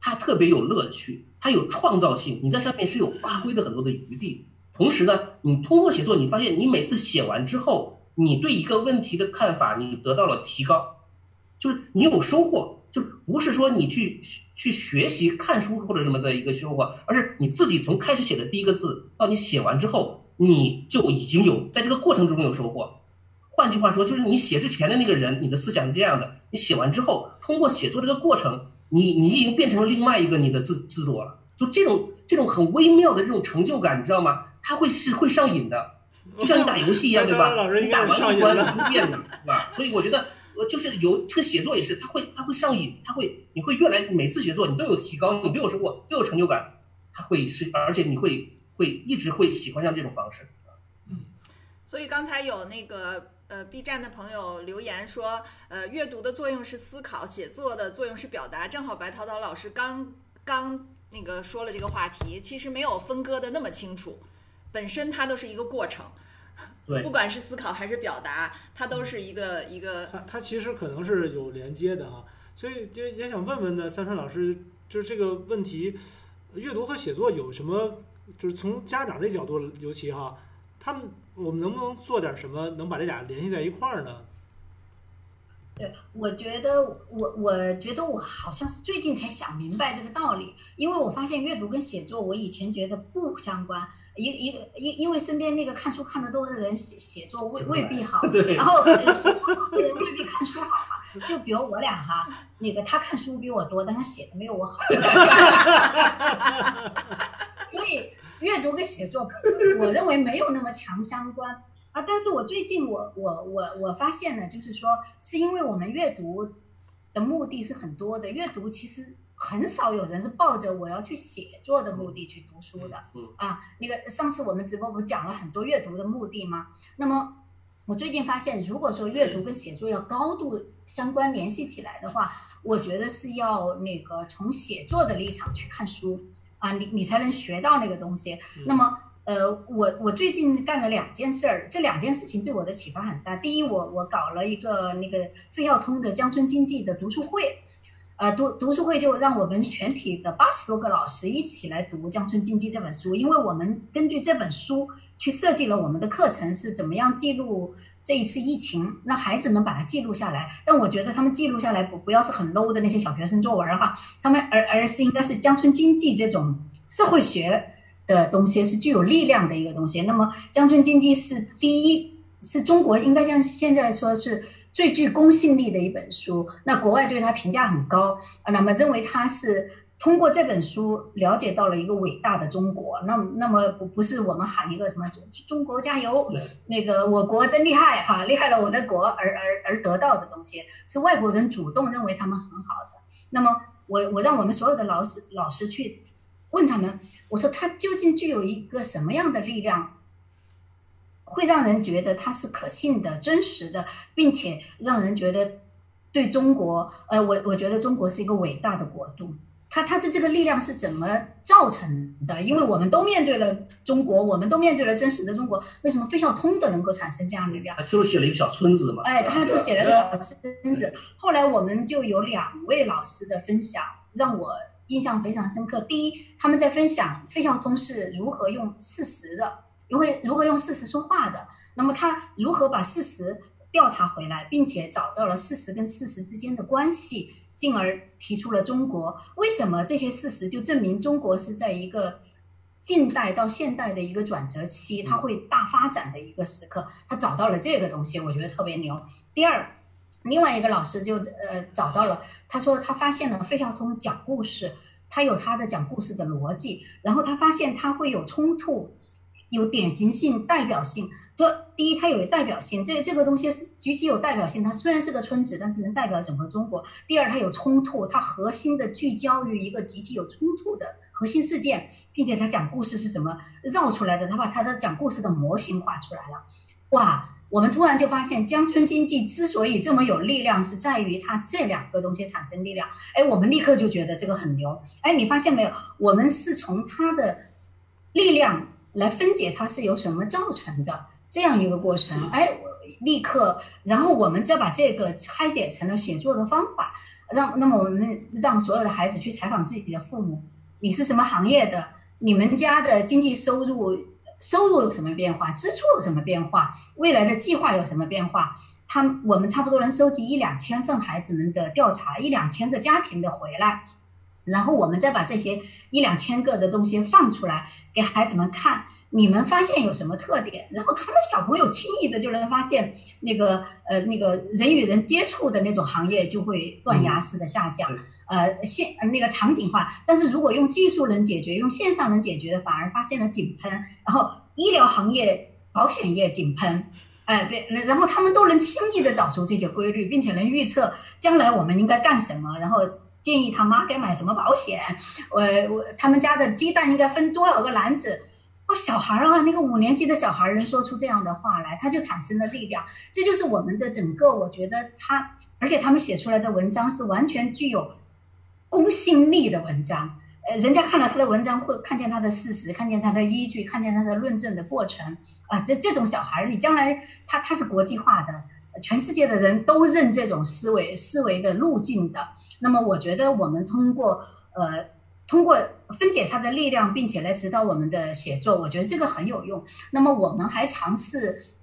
它特别有乐趣。它有创造性，你在上面是有发挥的很多的余地。同时呢，你通过写作，你发现你每次写完之后，你对一个问题的看法，你得到了提高，就是你有收获，就不是说你去去学习看书或者什么的一个收获，而是你自己从开始写的第一个字到你写完之后，你就已经有在这个过程中有收获。换句话说，就是你写之前的那个人，你的思想是这样的，你写完之后，通过写作这个过程。你你已经变成了另外一个你的自自我了，就这种这种很微妙的这种成就感，你知道吗？它会是会上瘾的，就像你打游戏一样，对吧？你打完一关你会变的，对吧？所以我觉得，呃，就是有这个写作也是，它会它会上瘾，它会你会越来每次写作你都有提高，你都有收获，都有成就感，它会是而且你会会一直会喜欢上这种方式。嗯，所以刚才有那个。呃，B 站的朋友留言说，呃，阅读的作用是思考，写作的作用是表达。正好白涛涛老师刚刚那个说了这个话题，其实没有分割的那么清楚，本身它都是一个过程。对，不管是思考还是表达，它都是一个一个。它它其实可能是有连接的哈，所以就也想问问呢，三川老师，就是这个问题，阅读和写作有什么？就是从家长这角度，尤其哈，他们。我们能不能做点什么，能把这俩联系在一块儿呢？对，我觉得我我觉得我好像是最近才想明白这个道理，因为我发现阅读跟写作，我以前觉得不相关，一一个因因为身边那个看书看得多的人写写作未未必好，然后写作好的人未必看书好嘛。就比如我俩哈，那个他看书比我多，但他写的没有我好。阅读跟写作，我认为没有那么强相关啊。但是我最近我我我我发现呢，就是说，是因为我们阅读的目的是很多的，阅读其实很少有人是抱着我要去写作的目的去读书的。嗯啊，那个上次我们直播不讲了很多阅读的目的吗？那么我最近发现，如果说阅读跟写作要高度相关联系起来的话，我觉得是要那个从写作的立场去看书。啊，你你才能学到那个东西。那么，呃，我我最近干了两件事儿，这两件事情对我的启发很大。第一，我我搞了一个那个费孝通的《江村经济》的读书会，呃，读读书会就让我们全体的八十多个老师一起来读《江村经济》这本书，因为我们根据这本书去设计了我们的课程是怎么样记录。这一次疫情，让孩子们把它记录下来。但我觉得他们记录下来不不要是很 low 的那些小学生作文哈，他们而而是应该是乡村经济这种社会学的东西，是具有力量的一个东西。那么乡村经济是第一，是中国应该像现在说是最具公信力的一本书。那国外对它评价很高，那么认为它是。通过这本书了解到了一个伟大的中国，那那么不不是我们喊一个什么中国加油，那个我国真厉害哈，厉害了我的国而而而得到的东西，是外国人主动认为他们很好的。那么我我让我们所有的老师老师去问他们，我说他究竟具有一个什么样的力量，会让人觉得它是可信的、真实的，并且让人觉得对中国，呃，我我觉得中国是一个伟大的国度。它它的这个力量是怎么造成的？因为我们都面对了中国，我们都面对了真实的中国。为什么费孝通的能够产生这样的力量？他就写了一个小村子嘛。哎，他就写了个小村子。后来我们就有两位老师的分享，让我印象非常深刻。第一，他们在分享费孝通是如何用事实的，如何如何用事实说话的。那么他如何把事实调查回来，并且找到了事实跟事实之间的关系。进而提出了中国为什么这些事实就证明中国是在一个近代到现代的一个转折期，它会大发展的一个时刻。他找到了这个东西，我觉得特别牛。第二，另外一个老师就呃找到了，他说他发现了费孝通讲故事，他有他的讲故事的逻辑，然后他发现他会有冲突。有典型性、代表性。说第一，它有代表性，这这个东西是极其有代表性。它虽然是个村子，但是能代表整个中国。第二，它有冲突，它核心的聚焦于一个极其有冲突的核心事件，并且它讲故事是怎么绕出来的，他把他的讲故事的模型画出来了。哇，我们突然就发现，江村经济之所以这么有力量，是在于它这两个东西产生力量。哎，我们立刻就觉得这个很牛。哎，你发现没有？我们是从它的力量。来分解它是由什么造成的这样一个过程，哎，立刻，然后我们再把这个拆解成了写作的方法，让那么我们让所有的孩子去采访自己的父母，你是什么行业的？你们家的经济收入收入有什么变化？支出有什么变化？未来的计划有什么变化？他我们差不多能收集一两千份孩子们的调查，一两千个家庭的回来。然后我们再把这些一两千个的东西放出来给孩子们看，你们发现有什么特点？然后他们小朋友轻易的就能发现那个呃那个人与人接触的那种行业就会断崖式的下降，呃现那个场景化。但是如果用技术能解决，用线上能解决的，反而发现了井喷。然后医疗行业、保险业井喷，哎对，然后他们都能轻易的找出这些规律，并且能预测将来我们应该干什么，然后。建议他妈该买什么保险？我我他们家的鸡蛋应该分多少个篮子？哦，小孩儿啊，那个五年级的小孩儿能说出这样的话来，他就产生了力量。这就是我们的整个，我觉得他，而且他们写出来的文章是完全具有公信力的文章。呃，人家看了他的文章，会看见他的事实，看见他的依据，看见他的论证的过程。啊，这这种小孩儿，你将来他他是国际化的。全世界的人都认这种思维思维的路径的，那么我觉得我们通过呃通过分解它的力量，并且来指导我们的写作，我觉得这个很有用。那么我们还尝试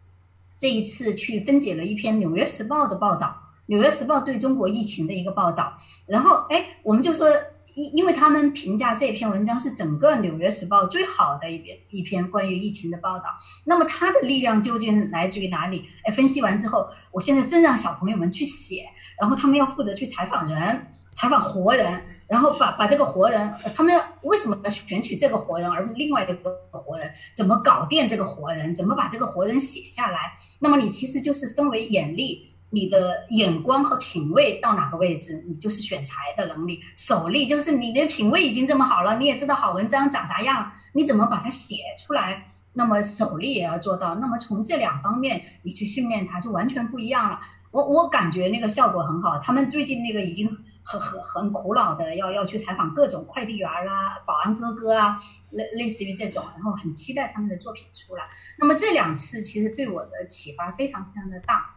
这一次去分解了一篇《纽约时报》的报道，《纽约时报》对中国疫情的一个报道，然后哎，我们就说。因因为他们评价这篇文章是整个《纽约时报》最好的一篇一篇关于疫情的报道，那么它的力量究竟来自于哪里？哎，分析完之后，我现在正让小朋友们去写，然后他们要负责去采访人，采访活人，然后把把这个活人，他们为什么要选取这个活人而不是另外一个活人？怎么搞定这个活人？怎么把这个活人写下来？那么你其实就是分为眼力。你的眼光和品味到哪个位置，你就是选材的能力；手力就是你的品味已经这么好了，你也知道好文章长啥样，你怎么把它写出来？那么手力也要做到。那么从这两方面你去训练它，就完全不一样了。我我感觉那个效果很好。他们最近那个已经很很很苦恼的，要要去采访各种快递员啦、保安哥哥啊，类类似于这种，然后很期待他们的作品出来。那么这两次其实对我的启发非常非常的大。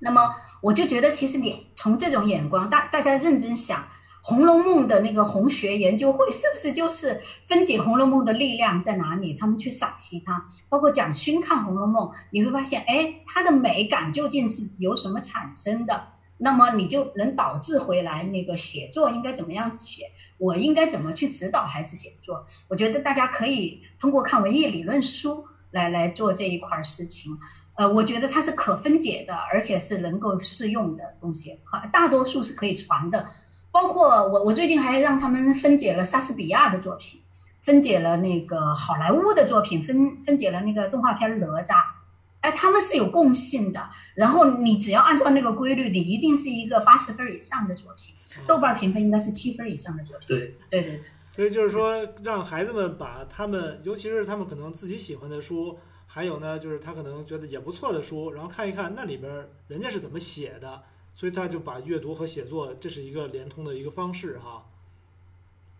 那么我就觉得，其实你从这种眼光，大大家认真想，《红楼梦》的那个红学研究会是不是就是分解《红楼梦》的力量在哪里？他们去赏析它，包括蒋勋看《红楼梦》，你会发现，哎，它的美感究竟是由什么产生的？那么你就能导致回来那个写作应该怎么样写？我应该怎么去指导孩子写作？我觉得大家可以通过看文艺理论书来来做这一块事情。呃，我觉得它是可分解的，而且是能够适用的东西，哈，大多数是可以传的。包括我，我最近还让他们分解了莎士比亚的作品，分解了那个好莱坞的作品，分分解了那个动画片《哪吒》，哎，他们是有共性的。然后你只要按照那个规律，你一定是一个八十分以上的作品，豆瓣评分应该是七分以上的作品。对对对。所以就是说，让孩子们把他们，尤其是他们可能自己喜欢的书。还有呢，就是他可能觉得也不错的书，然后看一看那里边人家是怎么写的，所以他就把阅读和写作这是一个连通的一个方式哈。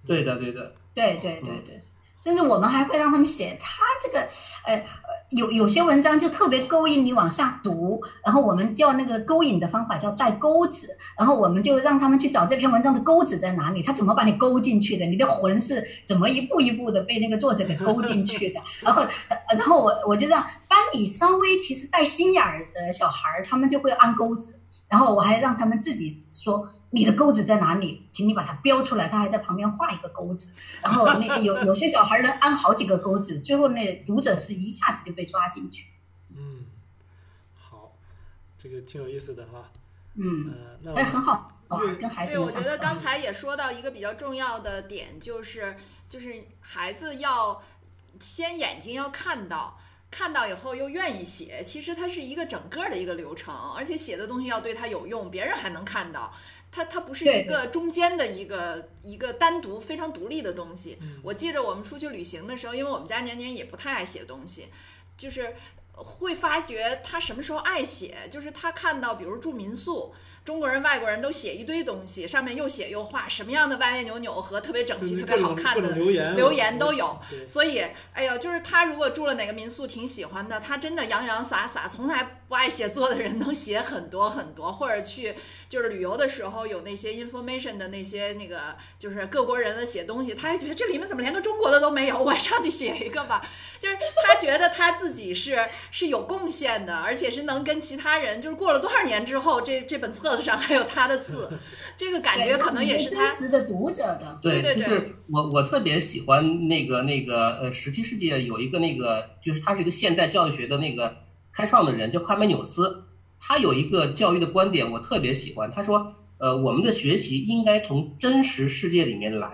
对的，对的，对对对对，甚至我们还会让他们写他这个呃。有有些文章就特别勾引你往下读，然后我们叫那个勾引的方法叫带钩子，然后我们就让他们去找这篇文章的钩子在哪里，他怎么把你勾进去的，你的魂是怎么一步一步的被那个作者给勾进去的，然后然后我我就让班里稍微其实带心眼儿的小孩儿，他们就会按钩子，然后我还让他们自己说。你的钩子在哪里？请你把它标出来。他还在旁边画一个钩子，然后那有 有些小孩能安好几个钩子，最后那读者是一下子就被抓进去。嗯，好，这个挺有意思的哈。嗯，哎，很好，跟孩子。对，我觉得刚才也说到一个比较重要的点，就是就是孩子要先眼睛要看到。看到以后又愿意写，其实它是一个整个的一个流程，而且写的东西要对他有用，别人还能看到，它它不是一个中间的一个一个单独非常独立的东西。我记着我们出去旅行的时候，因为我们家年年也不太爱写东西，就是会发觉他什么时候爱写，就是他看到比如住民宿。中国人、外国人都写一堆东西，上面又写又画，什么样的歪歪扭扭和特别整齐、特别好看的留言都有。所以，哎呦，就是他如果住了哪个民宿挺喜欢的，他真的洋洋洒洒，从来不爱写作的人能写很多很多。或者去就是旅游的时候有那些 information 的那些那个就是各国人的写东西，他还觉得这里面怎么连个中国的都没有？我上去写一个吧。就是他觉得他自己是是有贡献的，而且是能跟其他人，就是过了多少年之后，这这本册子上还有他的字，这个感觉可能也是真实的读者的。对，就是我我特别喜欢那个那个呃，十七世纪有一个那个，就是他是一个现代教育学的那个开创的人，叫夸美纽斯。他有一个教育的观点，我特别喜欢。他说，呃，我们的学习应该从真实世界里面来，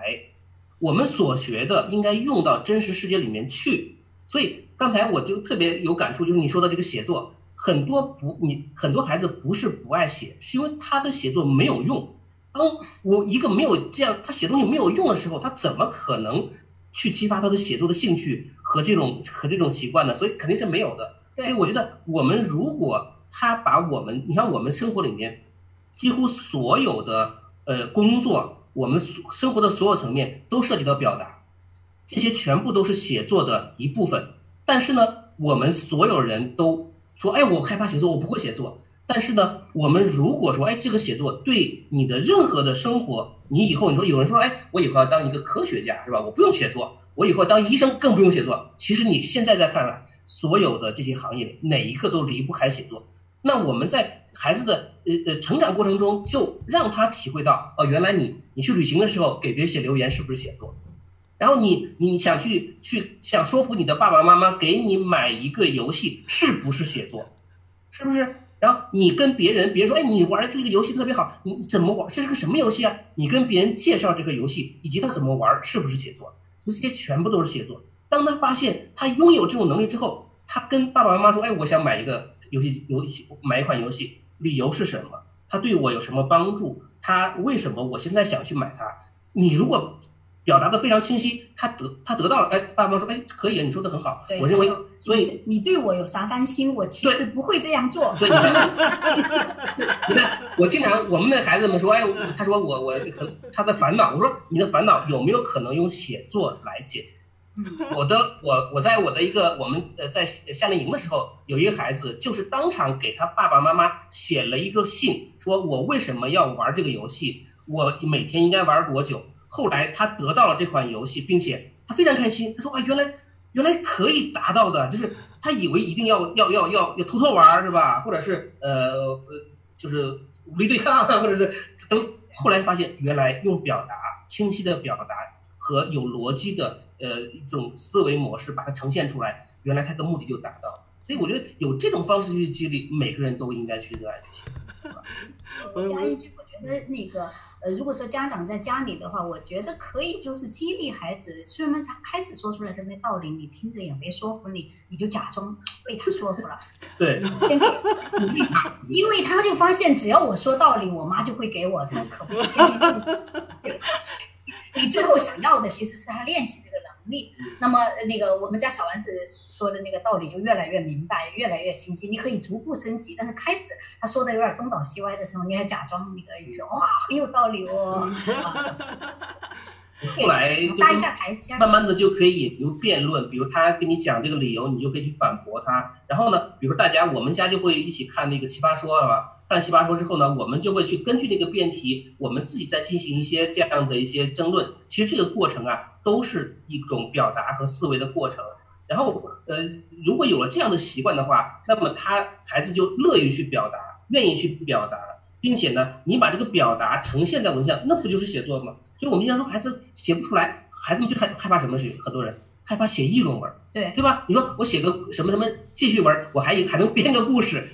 我们所学的应该用到真实世界里面去。所以刚才我就特别有感触，就是你说的这个写作，很多不你很多孩子不是不爱写，是因为他的写作没有用。当我一个没有这样他写东西没有用的时候，他怎么可能去激发他的写作的兴趣和这种和这种习惯呢？所以肯定是没有的。所以我觉得我们如果他把我们，你看我们生活里面几乎所有的呃工作，我们生活的所有层面都涉及到表达。这些全部都是写作的一部分，但是呢，我们所有人都说，哎，我害怕写作，我不会写作。但是呢，我们如果说，哎，这个写作对你的任何的生活，你以后你说有人说，哎，我以后要当一个科学家，是吧？我不用写作，我以后当医生更不用写作。其实你现在在看来，所有的这些行业哪一刻都离不开写作。那我们在孩子的呃呃成长过程中，就让他体会到，哦，原来你你去旅行的时候给别人写留言是不是写作？然后你你想去去想说服你的爸爸妈妈给你买一个游戏，是不是写作？是不是？然后你跟别人，别人说，哎，你玩的这个游戏特别好，你怎么玩？这是个什么游戏啊？你跟别人介绍这个游戏以及他怎么玩，是不是写作？这些全部都是写作。当他发现他拥有这种能力之后，他跟爸爸妈妈说，哎，我想买一个游戏游戏，买一款游戏，理由是什么？他对我有什么帮助？他为什么我现在想去买它？你如果。表达的非常清晰，他得他得到了，哎，爸妈说，哎，可以，你说的很好，我认为，所以你对我有啥担心？我其实不会这样做。对，你看，我经常我们的孩子们说，哎，他说我我可他的烦恼，我说你的烦恼有没有可能用写作来解决？我的我我在我的一个我们呃在夏令营的时候，有一个孩子就是当场给他爸爸妈妈写了一个信，说我为什么要玩这个游戏，我每天应该玩多久。后来他得到了这款游戏，并且他非常开心。他说：“啊，原来原来可以达到的，就是他以为一定要要要要要偷偷玩是吧？或者是呃呃就是武力对抗，或者是都。后来发现，原来用表达清晰的表达和有逻辑的呃一种思维模式把它呈现出来，原来他的目的就达到。所以我觉得有这种方式去激励，每个人都应该去热爱这些。我加一句。那那个呃，如果说家长在家里的话，我觉得可以就是激励孩子。虽然他开始说出来的那道理，你听着也没说服你，你就假装被他说服了。对，先鼓励他，因为他就发现只要我说道理，我妈就会给我，他可不天天。你最后想要的其实是他练习这个能力。那么那个我们家小丸子说的那个道理就越来越明白，越来越清晰。你可以逐步升级，但是开始他说的有点东倒西歪的时候，你还假装那个说哇很有道理哦。后来就是慢慢的就可以引入辩论，比如他跟你讲这个理由，你就可以去反驳他。然后呢，比如大家我们家就会一起看那个奇葩说，是吧？看奇葩说之后呢，我们就会去根据那个辩题，我们自己再进行一些这样的一些争论。其实这个过程啊，都是一种表达和思维的过程。然后呃，如果有了这样的习惯的话，那么他孩子就乐于去表达，愿意去表达，并且呢，你把这个表达呈现在文字上，那不就是写作吗？所以我们经常说孩子写不出来，孩子们就害害怕什么？是很多人害怕写议论文，对对吧？你说我写个什么什么记叙文，我还还能编个故事，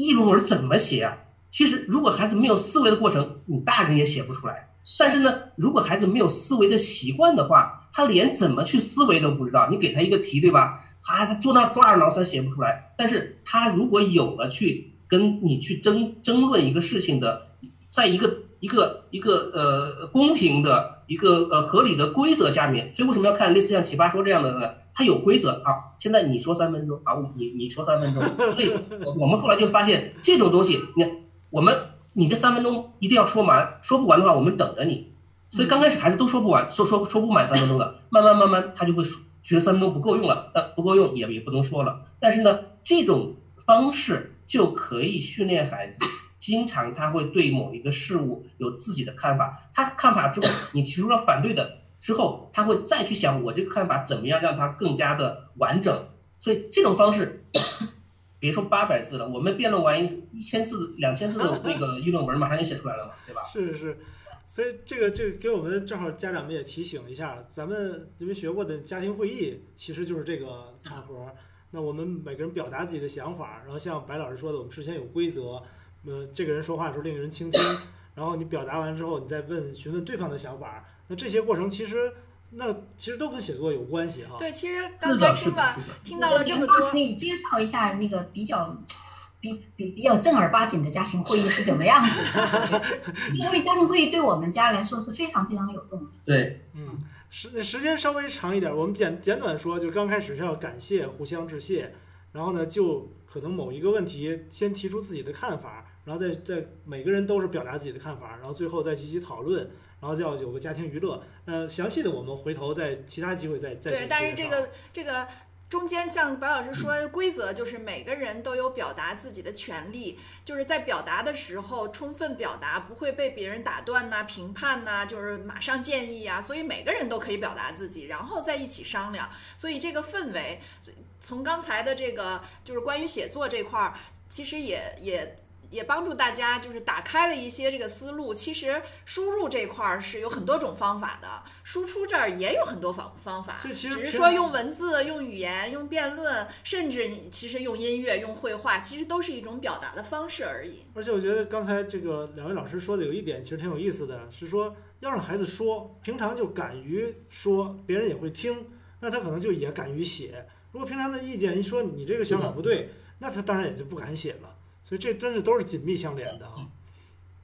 议论文怎么写啊？其实如果孩子没有思维的过程，你大人也写不出来。但是呢，如果孩子没有思维的习惯的话，他连怎么去思维都不知道。你给他一个题，对吧？他他坐那抓耳挠腮写不出来。但是他如果有了去跟你去争争论一个事情的，在一个。一个一个呃公平的一个呃合理的规则下面，所以为什么要看类似像奇葩说这样的呢？它有规则啊。现在你说三分钟啊，你你说三分钟，所以我们后来就发现这种东西，你看我们你这三分钟一定要说完，说不完的话我们等着你。所以刚开始孩子都说不完，说说说不满三分钟的，慢慢慢慢他就会觉得三分钟不够用了，那不够用也也不能说了。但是呢，这种方式就可以训练孩子。经常他会对某一个事物有自己的看法，他看法之后，你提出了反对的之后，他会再去想我这个看法怎么样让它更加的完整。所以这种方式，别说八百字了，我们辩论完一一千字、两千字的那个议论文，马上就写出来了嘛，对吧？是是是，所以这个这个给我们正好家长们也提醒一下，咱们你们学过的家庭会议其实就是这个场合，那我们每个人表达自己的想法，然后像白老师说的，我们事先有规则。呃，这个人说话的时候，另一个人倾听，然后你表达完之后，你再问询问对方的想法。那这些过程其实，那其实都跟写作有关系哈。对，其实刚才听了听到了这么多，可以介绍一下那个比较比比比较正儿八经的家庭会议是怎么样子的？因为家庭会议对我们家来说是非常非常有用的。对，嗯，时时间稍微长一点，我们简简短说，就刚开始是要感谢，互相致谢，然后呢，就可能某一个问题先提出自己的看法。然后再再每个人都是表达自己的看法，然后最后再集体讨论，然后就要有个家庭娱乐。呃，详细的我们回头在其他机会再再。对，但是这个这个中间像白老师说，规则就是每个人都有表达自己的权利，就是在表达的时候充分表达，不会被别人打断呐、评判呐，就是马上建议啊，所以每个人都可以表达自己，然后再一起商量。所以这个氛围，从刚才的这个就是关于写作这块儿，其实也也。也帮助大家就是打开了一些这个思路。其实输入这块儿是有很多种方法的，输出这儿也有很多方方法。只是说用文字、用语言、用辩论，甚至其实用音乐、用绘画，其实都是一种表达的方式而已。而且我觉得刚才这个两位老师说的有一点其实挺有意思的，是说要让孩子说，平常就敢于说，别人也会听，那他可能就也敢于写。如果平常的意见一说你这个想法不对，那他当然也就不敢写了。所以这真是都是紧密相连的啊！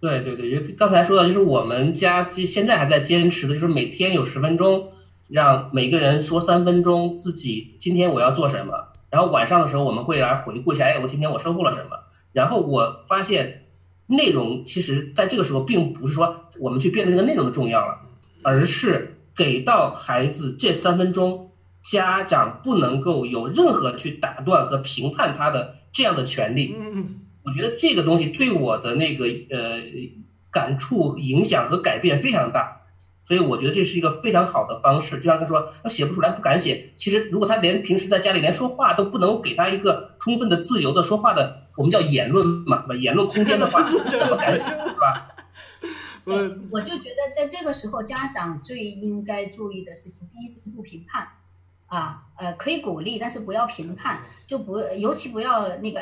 对对对，就刚才说的，就是我们家现在还在坚持的，就是每天有十分钟，让每个人说三分钟自己今天我要做什么，然后晚上的时候我们会来回顾一下，哎，我今天我收获了什么。然后我发现内容其实在这个时候并不是说我们去辩论这个内容的重要了，而是给到孩子这三分钟，家长不能够有任何去打断和评判他的这样的权利。嗯嗯。我觉得这个东西对我的那个呃感触、影响和改变非常大，所以我觉得这是一个非常好的方式。就像他说，他写不出来，不敢写。其实，如果他连平时在家里连说话都不能给他一个充分的自由的说话的，我们叫言论嘛，言论空间的话，怎么敢写，是吧？我我就觉得在这个时候，家长最应该注意的事情，第一是不评判。啊，呃，可以鼓励，但是不要评判，就不，尤其不要那个，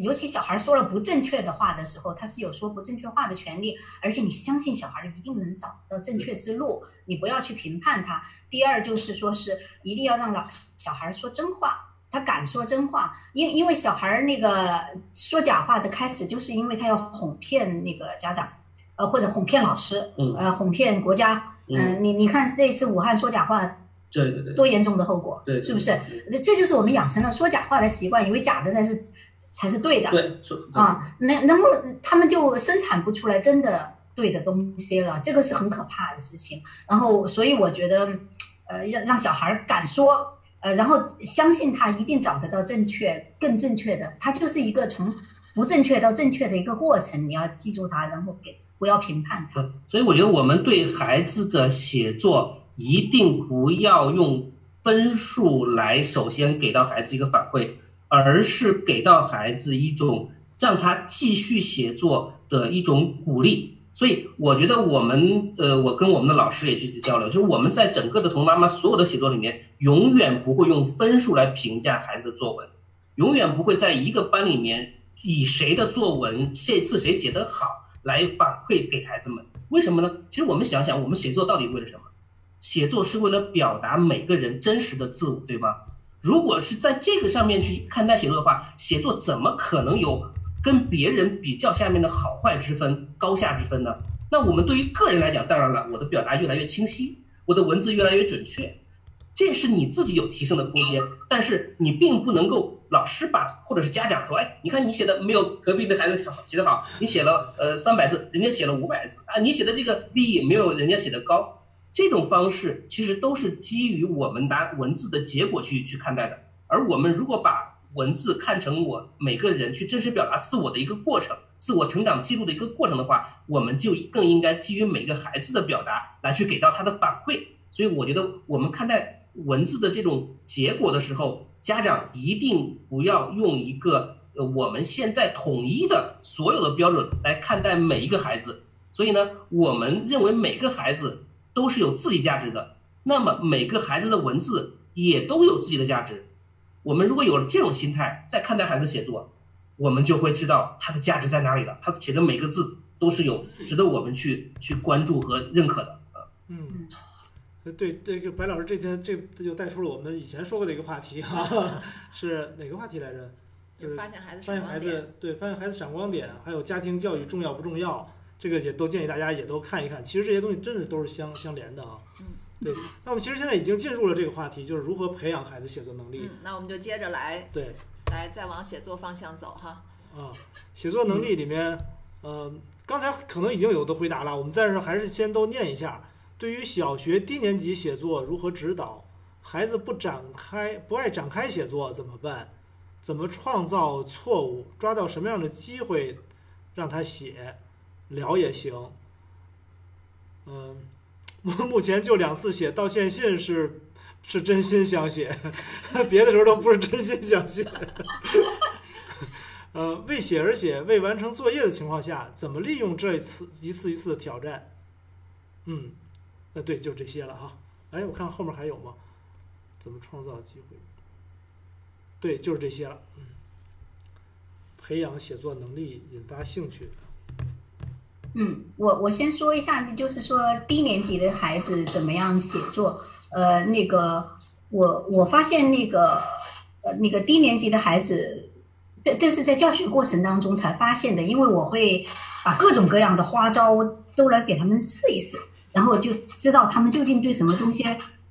尤其小孩说了不正确的话的时候，他是有说不正确话的权利，而且你相信小孩一定能找到正确之路，你不要去评判他。第二就是说是一定要让老小孩说真话，他敢说真话，因因为小孩那个说假话的开始，就是因为他要哄骗那个家长，呃，或者哄骗老师，呃，哄骗国家，嗯，你你看这次武汉说假话。对对对，多严重的后果，对，是不是？那这就是我们养成了说假话的习惯，以为假的才是才是对的，对，啊，那那么他们就生产不出来真的对的东西了，这个是很可怕的事情。然后，所以我觉得，呃，让让小孩敢说，呃，然后相信他一定找得到正确、更正确的，他就是一个从不正确到正确的一个过程，你要记住他，然后给不要评判他。所以，我觉得我们对孩子的写作一定不要用分数来首先给到孩子一个反馈。而是给到孩子一种让他继续写作的一种鼓励，所以我觉得我们呃，我跟我们的老师也去交流，就是我们在整个的童妈妈所有的写作里面，永远不会用分数来评价孩子的作文，永远不会在一个班里面以谁的作文这次谁写得好来反馈给孩子们。为什么呢？其实我们想想，我们写作到底为了什么？写作是为了表达每个人真实的自我，对吧？如果是在这个上面去看待写作的话，写作怎么可能有跟别人比较下面的好坏之分、高下之分呢？那我们对于个人来讲，当然了，我的表达越来越清晰，我的文字越来越准确，这是你自己有提升的空间。但是你并不能够老师把或者是家长说，哎，你看你写的没有隔壁的孩子写的好，你写了呃三百字，人家写了五百字啊，你写的这个立意没有人家写的高。这种方式其实都是基于我们拿文字的结果去去看待的，而我们如果把文字看成我每个人去真实表达自我的一个过程、自我成长记录的一个过程的话，我们就更应该基于每个孩子的表达来去给到他的反馈。所以我觉得我们看待文字的这种结果的时候，家长一定不要用一个呃我们现在统一的所有的标准来看待每一个孩子。所以呢，我们认为每个孩子。都是有自己价值的，那么每个孩子的文字也都有自己的价值。我们如果有了这种心态在看待孩子写作，我们就会知道他的价值在哪里了。他写的每个字都是有值得我们去去关注和认可的啊。嗯，对这个白老师这天这这就带出了我们以前说过的一个话题哈，是哪个话题来着？就是发现孩子发现孩子对发现孩子闪光点，还有家庭教育重要不重要？这个也都建议大家也都看一看，其实这些东西真是都是相相连的啊。嗯，对。那我们其实现在已经进入了这个话题，就是如何培养孩子写作能力。嗯，那我们就接着来，对，来再往写作方向走哈。啊，写作能力里面，呃，刚才可能已经有的回答了，我们在这还是先都念一下。对于小学低年级写作如何指导？孩子不展开不爱展开写作怎么办？怎么创造错误？抓到什么样的机会让他写？聊也行，嗯，目目前就两次写道歉信是是真心想写，别的时候都不是真心想写。呃，为写而写，未完成作业的情况下，怎么利用这一次一次一次的挑战？嗯，呃，对，就这些了哈。哎，我看后面还有吗？怎么创造机会？对，就是这些了。嗯，培养写作能力，引发兴趣。嗯，我我先说一下，就是说低年级的孩子怎么样写作。呃，那个我我发现那个呃那个低年级的孩子，这这是在教学过程当中才发现的，因为我会把各种各样的花招都来给他们试一试，然后就知道他们究竟对什么东西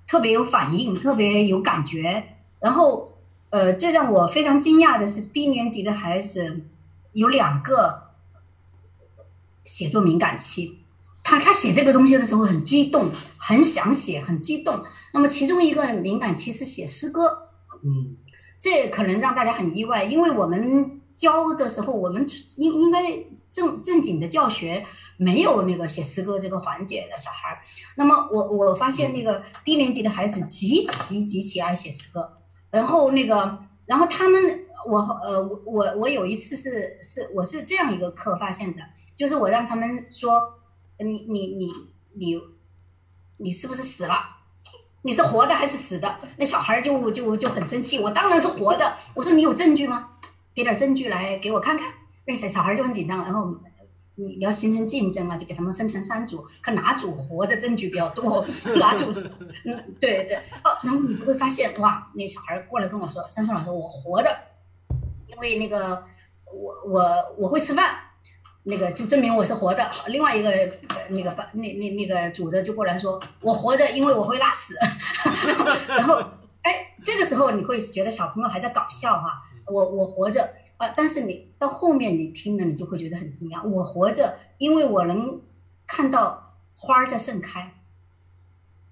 特别有反应，特别有感觉。然后呃，这让我非常惊讶的是，低年级的孩子有两个。写作敏感期，他他写这个东西的时候很激动，很想写，很激动。那么其中一个敏感期是写诗歌，嗯，这可能让大家很意外，因为我们教的时候，我们应应该正正经的教学没有那个写诗歌这个环节的小孩。那么我我发现那个低年级的孩子极其极其爱写诗歌，然后那个然后他们我呃我我有一次是是我是这样一个课发现的。就是我让他们说，你你你你，你是不是死了？你是活的还是死的？那小孩就就就很生气。我当然是活的。我说你有证据吗？给点证据来给我看看。那小小孩就很紧张。然后你要形成竞争嘛，就给他们分成三组，看哪组活的证据比较多，哪组是嗯对对哦。然后你就会发现哇，那小孩过来跟我说，山村老师我活的，因为那个我我我会吃饭。那个就证明我是活的。另外一个那个把那那那个主的就过来说，我活着，因为我会拉屎。然后，哎，这个时候你会觉得小朋友还在搞笑哈，我我活着啊，但是你到后面你听了，你就会觉得很惊讶。我活着，因为我能看到花儿在盛开。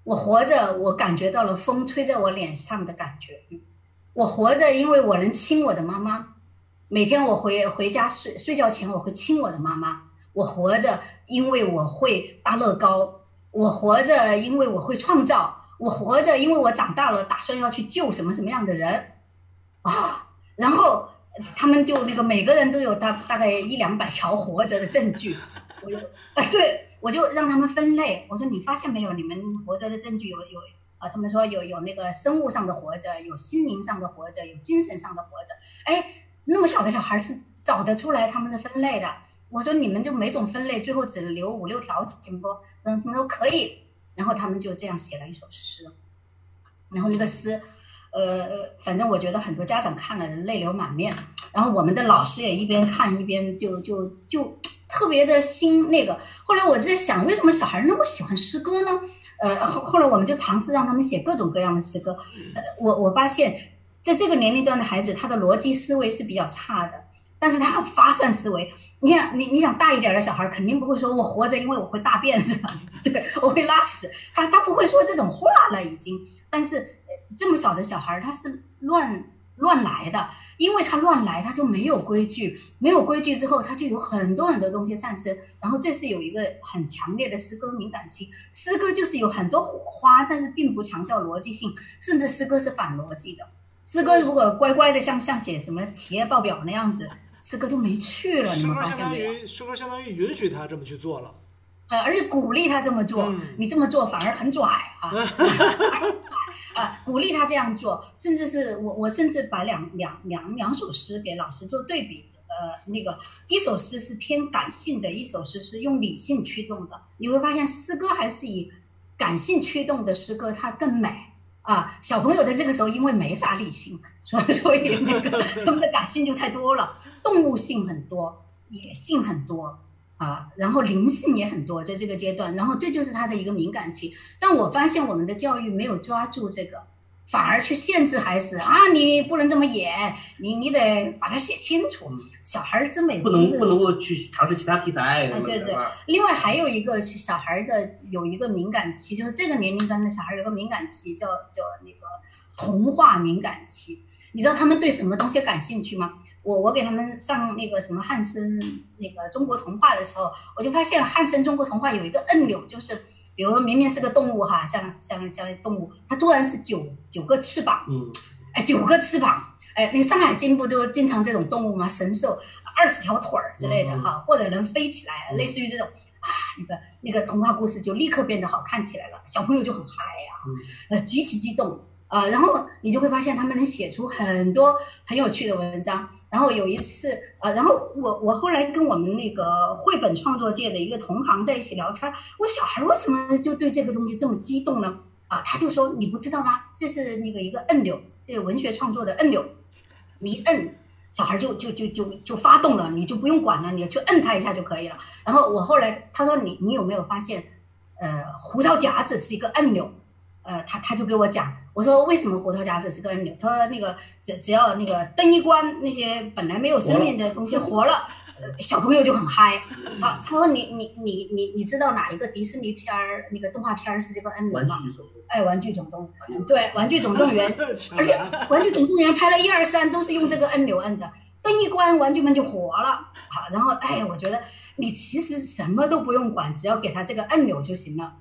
我活着，我感觉到了风吹在我脸上的感觉。我活着，因为我能亲我的妈妈。每天我回回家睡睡觉前，我会亲我的妈妈。我活着，因为我会搭乐高。我活着，因为我会创造。我活着，因为我长大了，打算要去救什么什么样的人啊？然后他们就那个每个人都有大大概一两百条活着的证据。我就啊，对我就让他们分类。我说你发现没有？你们活着的证据有有啊？他们说有有那个生物上的活着，有心灵上的活着，有精神上的活着。哎。那么小的小孩是找得出来他们的分类的。我说你们就每种分类，最后只留五六条，行不？嗯，他们说可以。然后他们就这样写了一首诗。然后那个诗，呃，反正我觉得很多家长看了泪流满面。然后我们的老师也一边看一边就就就特别的心那个。后来我在想，为什么小孩那么喜欢诗歌呢？呃，后后来我们就尝试让他们写各种各样的诗歌。呃，我我发现。在这个年龄段的孩子，他的逻辑思维是比较差的，但是他很发散思维。你想，你你想大一点的小孩，肯定不会说“我活着，因为我会大便，是吧？” 对，我会拉屎，他他不会说这种话了，已经。但是这么小的小孩，他是乱乱来的，因为他乱来，他就没有规矩，没有规矩之后，他就有很多很多东西产生。然后这是有一个很强烈的诗歌敏感期，诗歌就是有很多火花，但是并不强调逻辑性，甚至诗歌是反逻辑的。诗歌如果乖乖的像像写什么企业报表那样子，诗歌就没趣了。你们发现没有？诗歌相当于允许他这么去做了，呃，而且鼓励他这么做。你这么做反而很拽啊！啊，鼓励他这样做，甚至是我我甚至把两两两两首诗给老师做对比。呃，那个一首诗是偏感性的，一首诗是用理性驱动的。你会发现诗歌还是以感性驱动的诗歌它更美。啊，小朋友在这个时候因为没啥理性，所以 所以那个他们的感性就太多了，动物性很多，野性很多啊，然后灵性也很多，在这个阶段，然后这就是他的一个敏感期。但我发现我们的教育没有抓住这个。反而去限制孩子啊！你不能这么演，你你得把它写清楚。小孩儿真美，不能不能够去尝试其他题材。对对对。另外还有一个小孩的有一个敏感期，就是这个年龄段的小孩有个敏感期，叫叫那个童话敏感期。你知道他们对什么东西感兴趣吗？我我给他们上那个什么汉森那个中国童话的时候，我就发现汉森中国童话有一个按钮，就是。比如明明是个动物哈，像像像动物，它突然是九九个翅膀，嗯，哎，九个翅膀，哎，那个《山海经》不都经常这种动物吗？神兽二十条腿儿之类的哈，或者能飞起来，类似于这种啊，那个那个童话故事就立刻变得好看起来了，小朋友就很嗨呀，呃，极其激动啊，然后你就会发现他们能写出很多很有趣的文章。然后有一次，呃，然后我我后来跟我们那个绘本创作界的一个同行在一起聊天，我小孩为什么就对这个东西这么激动呢？啊，他就说你不知道吗？这是那个一个按钮，这个文学创作的按钮，你一摁，小孩就就就就就发动了，你就不用管了，你去摁他一下就可以了。然后我后来他说你你有没有发现，呃，胡桃夹子是一个按钮。呃，他他就给我讲，我说为什么胡桃夹子是个按钮？他说那个只只要那个灯一关，那些本来没有生命的东西活了，小朋友就很嗨。啊，他说你你你你你知道哪一个迪士尼片儿那个动画片儿是这个按钮吗？哎，玩具总动员。对，玩具总动员。而且玩具总动员拍了一二三都是用这个按钮摁的，灯一关，玩具们就活了。好，然后哎，我觉得你其实什么都不用管，只要给他这个按钮就行了。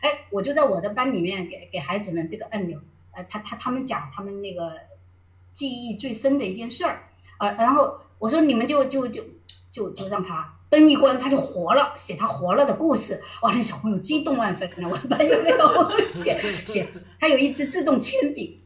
哎，我就在我的班里面给给孩子们这个按钮，呃，他他他们讲他们那个记忆最深的一件事儿，呃，然后我说你们就就就就就让他灯一关，他就活了，写他活了的故事，哇，那小朋友激动万分呢。我班有没有写写，他有一支自动铅笔，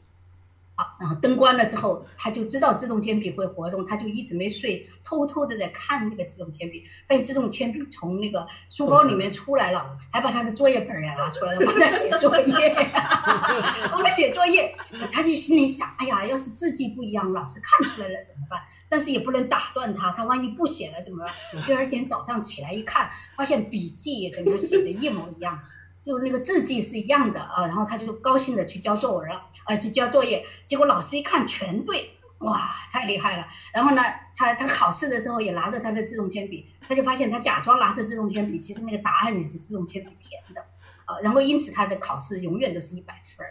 啊，然后灯关了之后，他就知道自动铅笔会活动，他就一直没睡，偷偷的在看那个自动铅笔，发现自动铅笔从那个书包里面出来了，还把他的作业本也拿出来了，我在写作业，我在写作业，他就心里想，哎呀，要是字迹不一样，老师看出来了怎么办？但是也不能打断他，他万一不写了怎么办？第二天早上起来一看，发现笔记也跟他写的一模一样。就那个字迹是一样的啊，然后他就高兴的去交作文了，啊，去交作业，结果老师一看全对，哇，太厉害了。然后呢，他他考试的时候也拿着他的自动铅笔，他就发现他假装拿着自动铅笔，其实那个答案也是自动铅笔填的，啊，然后因此他的考试永远都是一百分，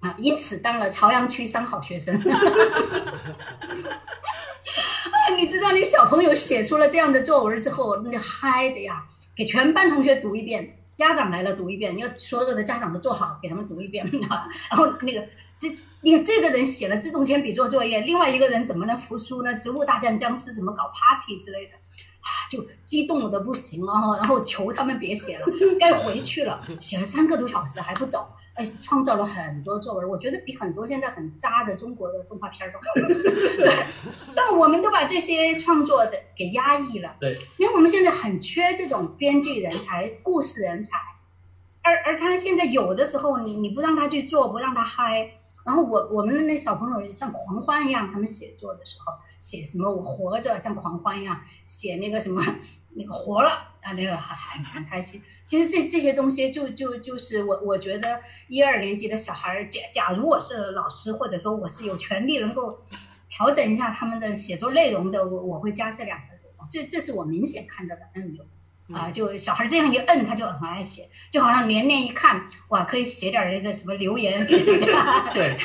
啊，因此当了朝阳区三好学生。啊，你知道那小朋友写出了这样的作文之后，那个嗨的呀，给全班同学读一遍。家长来了，读一遍。你要所有的家长都做好，给他们读一遍。然后那个这，你看这个人写了自动铅笔做作业，另外一个人怎么能服输呢？植物大战僵尸怎么搞 party 之类的，啊，就激动的不行了哈！然后求他们别写了，该回去了。写了三个多小时还不走。而且创造了很多作文，我觉得比很多现在很渣的中国的动画片都好。对，但我们都把这些创作的给压抑了。对，因为我们现在很缺这种编剧人才、故事人才，而而他现在有的时候，你你不让他去做，不让他嗨，然后我我们的那小朋友像狂欢一样，他们写作的时候写什么我活着像狂欢一样，写那个什么那个活了。啊，那个很很很开心。其实这这些东西，就就就是我我觉得一二年级的小孩儿，假假如我是老师，或者说我是有权利能够调整一下他们的写作内容的，我我会加这两个。这这是我明显看到的按钮啊，就小孩这样一摁，他就很爱写，就好像年年一看，哇，可以写点那个什么留言给大家，对，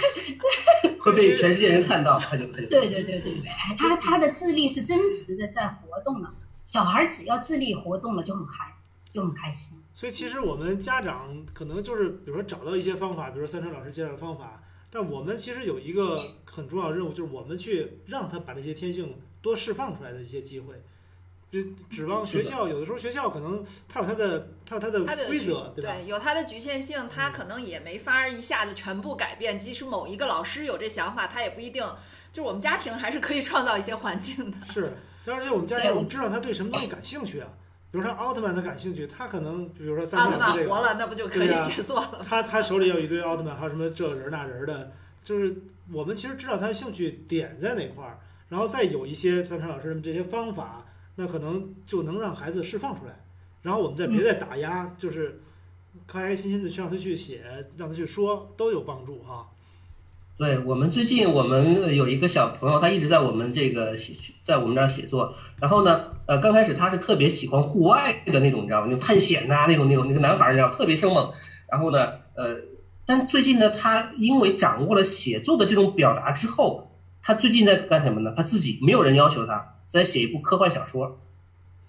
会被全世界人看到，他就可以。对对对对对，他他的智力是真实的在活动了。小孩只要智力活动了就很嗨，就很开心。所以其实我们家长可能就是，比如说找到一些方法，比如说三川老师介绍的方法，但我们其实有一个很重要的任务，就是我们去让他把这些天性多释放出来的一些机会。就指望学校，有的时候学校可能它有它的它有它的规则，对吧？对，有它的局限性，它可能也没法一下子全部改变。即使某一个老师有这想法，他也不一定。就是我们家庭还是可以创造一些环境的。是。而且我们家长，我们知道他对什么东西感兴趣啊？比如说奥特曼他感兴趣，他可能比如说三奥特曼活了，那不就可以写作了？他他手里有一堆奥特曼，还有什么这人那人的，就是我们其实知道他的兴趣点在哪块儿，然后再有一些三川老师这些方法，那可能就能让孩子释放出来，然后我们再别再打压，就是开开心心的去让他去写，让他去说，都有帮助哈。对我们最近，我们有一个小朋友，他一直在我们这个写，在我们这儿写作。然后呢，呃，刚开始他是特别喜欢户外的那种，你知道吗？那种探险呐，那种那种那个男孩儿，你知道，特别生猛。然后呢，呃，但最近呢，他因为掌握了写作的这种表达之后，他最近在干什么呢？他自己没有人要求他，在写一部科幻小说。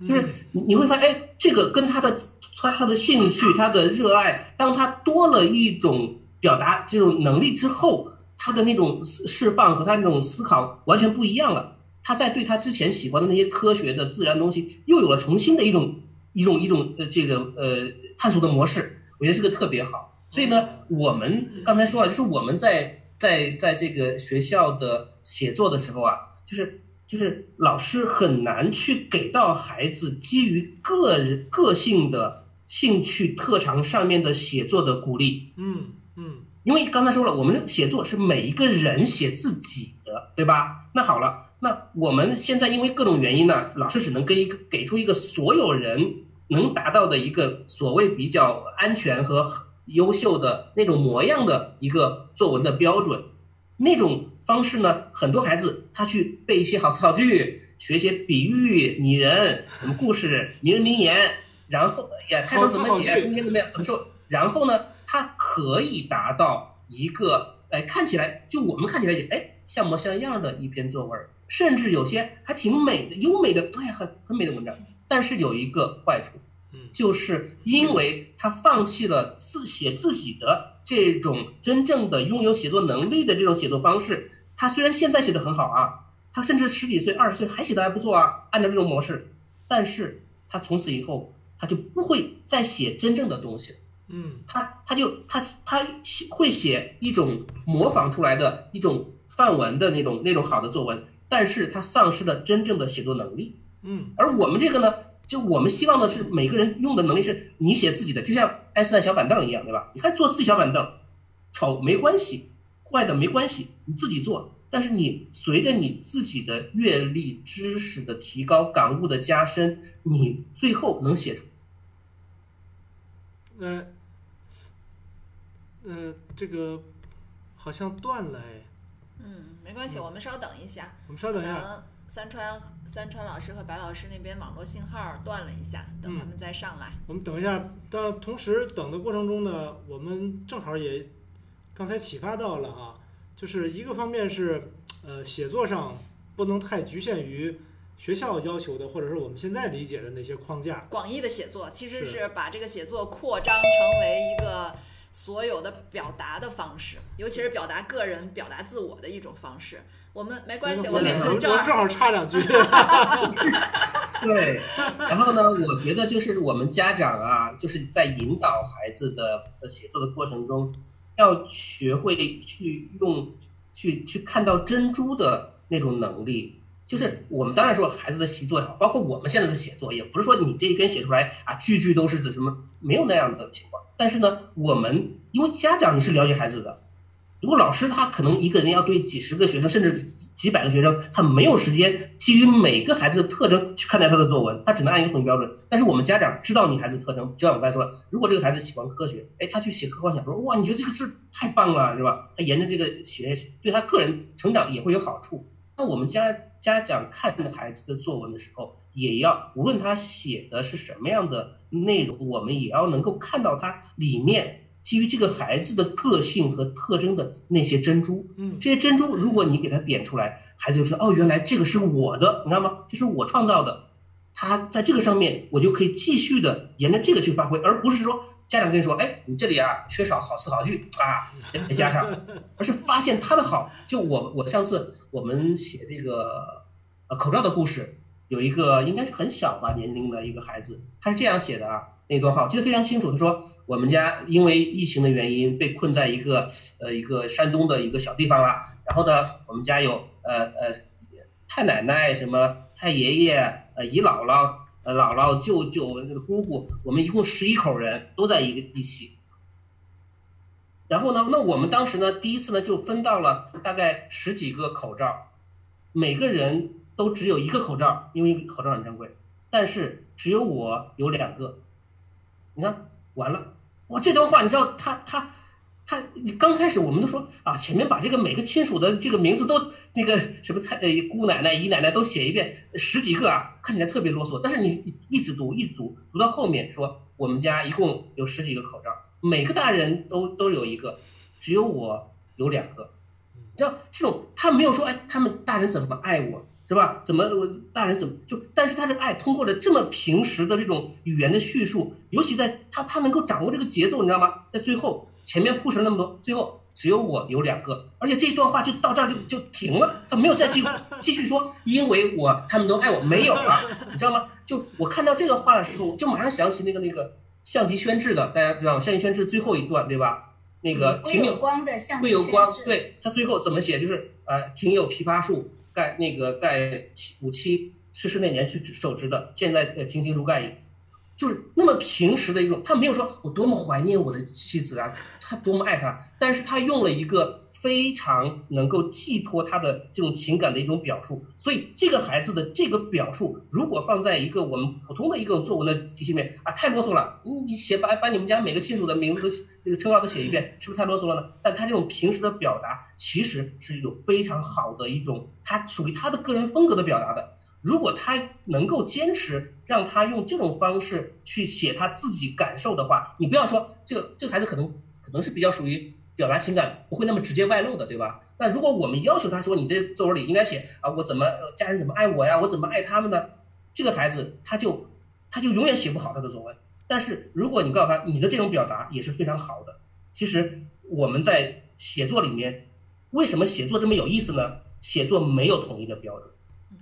就是你会发现，哎，这个跟他的他他的兴趣、他的热爱，当他多了一种表达这种能力之后。他的那种释放和他那种思考完全不一样了。他在对他之前喜欢的那些科学的自然东西，又有了重新的一种一种一种呃这个呃探索的模式。我觉得这个特别好。所以呢，我们刚才说了，就是我们在在在这个学校的写作的时候啊，就是就是老师很难去给到孩子基于个人个性的兴趣特长上面的写作的鼓励。嗯嗯。因为刚才说了，我们写作是每一个人写自己的，对吧？那好了，那我们现在因为各种原因呢，老师只能跟一个给出一个所有人能达到的一个所谓比较安全和优秀的那种模样的一个作文的标准。那种方式呢，很多孩子他去背一些好词好句，学一些比喻、拟人、什么故事、名人名言，然后也，开头怎么写，中间怎么样，怎么说，然后呢？它可以达到一个，哎，看起来就我们看起来也，哎，像模像样的一篇作文，甚至有些还挺美的、优美的，哎，很很美的文章。但是有一个坏处，嗯，就是因为他放弃了自写自己的这种真正的拥有写作能力的这种写作方式。他虽然现在写的很好啊，他甚至十几岁、二十岁还写的还不错啊，按照这种模式，但是他从此以后他就不会再写真正的东西。嗯，他他就他他会写一种模仿出来的一种范文的那种那种好的作文，但是他丧失了真正的写作能力。嗯，而我们这个呢，就我们希望的是每个人用的能力是你写自己的，就像爱因斯坦小板凳一样，对吧？你看做自己小板凳，丑没关系，坏的没关系，你自己做。但是你随着你自己的阅历、知识的提高、感悟的加深，你最后能写出。呃，呃，这个好像断了哎。嗯，没关系，我们稍等一下。我们稍等一下。三川三川老师和白老师那边网络信号断了一下，等他们再上来。我们等一下，但同时等的过程中呢，我们正好也刚才启发到了啊，就是一个方面是呃写作上不能太局限于学校要求的，或者是我们现在理解的那些框架。广义的写作其实是把这个写作扩张成为一个。所有的表达的方式，尤其是表达个人、表达自我的一种方式，我们没关系，我们正好插两句。对，然后呢，我觉得就是我们家长啊，就是在引导孩子的写作的过程中，要学会去用、去去看到珍珠的那种能力。就是我们当然说孩子的习作也好，包括我们现在的写作，也不是说你这一篇写出来啊，句句都是指什么，没有那样的情况。但是呢，我们因为家长你是了解孩子的，如果老师他可能一个人要对几十个学生甚至几百个学生，他没有时间基于每个孩子的特征去看待他的作文，他只能按一个统一标准。但是我们家长知道你孩子特征，就像我刚才说，如果这个孩子喜欢科学，哎，他去写科幻小说，哇，你觉得这个事太棒了，是吧？他沿着这个写，对他个人成长也会有好处。那我们家家长看孩子的作文的时候。也要无论他写的是什么样的内容，我们也要能够看到他里面基于这个孩子的个性和特征的那些珍珠。嗯，这些珍珠，如果你给他点出来，孩子就说：“哦，原来这个是我的，你知道吗？这是我创造的。”他在这个上面，我就可以继续的沿着这个去发挥，而不是说家长跟你说：“哎，你这里啊缺少好词好句啊，得加上。”而是发现他的好。就我我上次我们写这个呃口罩的故事。有一个应该是很小吧年龄的一个孩子，他是这样写的啊，那段话我记得非常清楚。他说：“我们家因为疫情的原因被困在一个呃一个山东的一个小地方了。然后呢，我们家有呃呃太奶奶、什么太爷爷、呃姨姥姥、呃姥姥、舅舅、姑姑，我们一共十一口人都在一个一起。然后呢，那我们当时呢第一次呢就分到了大概十几个口罩，每个人。”都只有一个口罩，因为口罩很珍贵，但是只有我有两个。你看，完了，我这段话，你知道，他他他，刚开始我们都说啊，前面把这个每个亲属的这个名字都那个什么太呃姑奶奶、姨奶奶都写一遍，十几个啊，看起来特别啰嗦。但是你一直读，一直读，读到后面说我们家一共有十几个口罩，每个大人都都有一个，只有我有两个。你知道这种他没有说哎，他们大人怎么爱我？是吧？怎么我大人怎么就？但是他的爱通过了这么平时的这种语言的叙述，尤其在他他能够掌握这个节奏，你知道吗？在最后前面铺陈了那么多，最后只有我有两个，而且这一段话就到这儿就就停了，他没有再继继续说，因为我他们都爱我，没有了，你知道吗？就我看到这个话的时候，我就马上想起那个那个象棋宣制的，大家知道象棋宣制最后一段对吧？那个挺有光的象会有光，对他最后怎么写？就是呃，庭有枇杷树。盖那个盖七五七逝世那年去手植的，现在呃亭亭如盖矣，就是那么平时的一种，他没有说我多么怀念我的妻子啊，他多么爱她，但是他用了一个。非常能够寄托他的这种情感的一种表述，所以这个孩子的这个表述，如果放在一个我们普通的一个作文的体系里面啊，太啰嗦了。你你写把把你们家每个亲属的名字都这个称号都写一遍，是不是太啰嗦了呢？但他这种平时的表达，其实是有非常好的一种，他属于他的个人风格的表达的。如果他能够坚持让他用这种方式去写他自己感受的话，你不要说这个这个孩子可能可能是比较属于。表达情感不会那么直接外露的，对吧？那如果我们要求他说，你这作文里应该写啊，我怎么家人怎么爱我呀，我怎么爱他们呢？这个孩子他就他就永远写不好他的作文。但是如果你告诉他，你的这种表达也是非常好的。其实我们在写作里面，为什么写作这么有意思呢？写作没有统一的标准，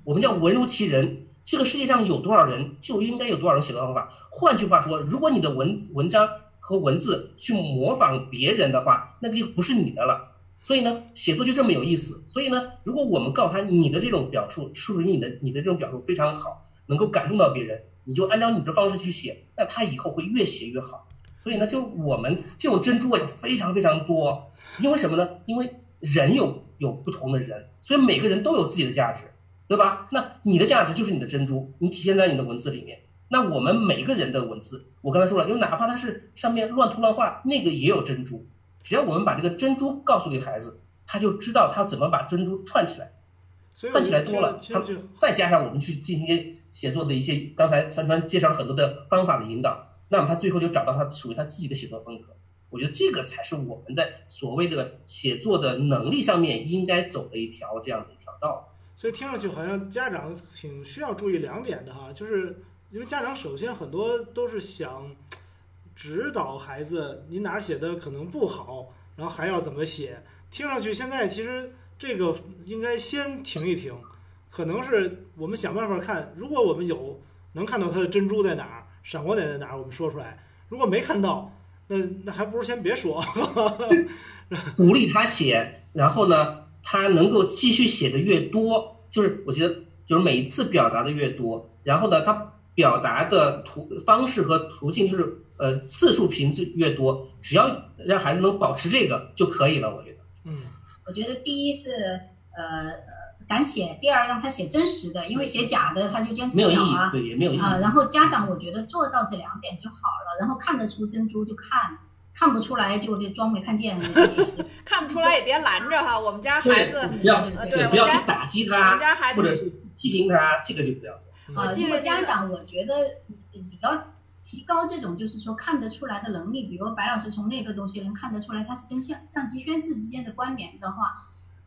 我们叫文如其人。这个世界上有多少人，就应该有多少人写作方法。换句话说，如果你的文文章和文字去模仿别人的话，那就不是你的了。所以呢，写作就这么有意思。所以呢，如果我们告诉他你的这种表述属于你的，你的这种表述非常好，能够感动到别人，你就按照你的方式去写，那他以后会越写越好。所以呢，就我们这种珍珠也非常非常多。因为什么呢？因为人有有不同的人，所以每个人都有自己的价值，对吧？那你的价值就是你的珍珠，你体现在你的文字里面。那我们每个人的文字，我刚才说了，因为哪怕它是上面乱涂乱画，那个也有珍珠。只要我们把这个珍珠告诉给孩子，他就知道他怎么把珍珠串起来，串起来多了，他再加上我们去进行写作的一些，刚才三川介绍了很多的方法的引导，那么他最后就找到他属于他自己的写作风格。我觉得这个才是我们在所谓的写作的能力上面应该走的一条这样的一条道。所以听上去好像家长挺需要注意两点的哈，就是因为家长首先很多都是想。指导孩子，你哪写的可能不好，然后还要怎么写？听上去现在其实这个应该先停一停，可能是我们想办法看，如果我们有能看到他的珍珠在哪儿，闪光点在哪儿，我们说出来；如果没看到，那那还不如先别说。鼓励他写，然后呢，他能够继续写的越多，就是我觉得就是每一次表达的越多，然后呢，他表达的途方式和途径就是。呃，次数频次越多，只要让孩子能保持这个就可以了。我觉得，嗯，我觉得第一是呃敢写，第二让他写真实的，因为写假的他就坚持不了啊，对，也没有意义啊。然后家长我觉得做到这两点就好了，然后看得出珍珠就看，看不出来就就装没看见。看不出来也别拦着哈，我们家孩子不要对不要去打击他，或者是批评他，这个就不要做。啊，因为家长我觉得你要。提高这种就是说看得出来的能力，比如白老师从那个东西能看得出来，他是跟相相机宣制之间的关联的话，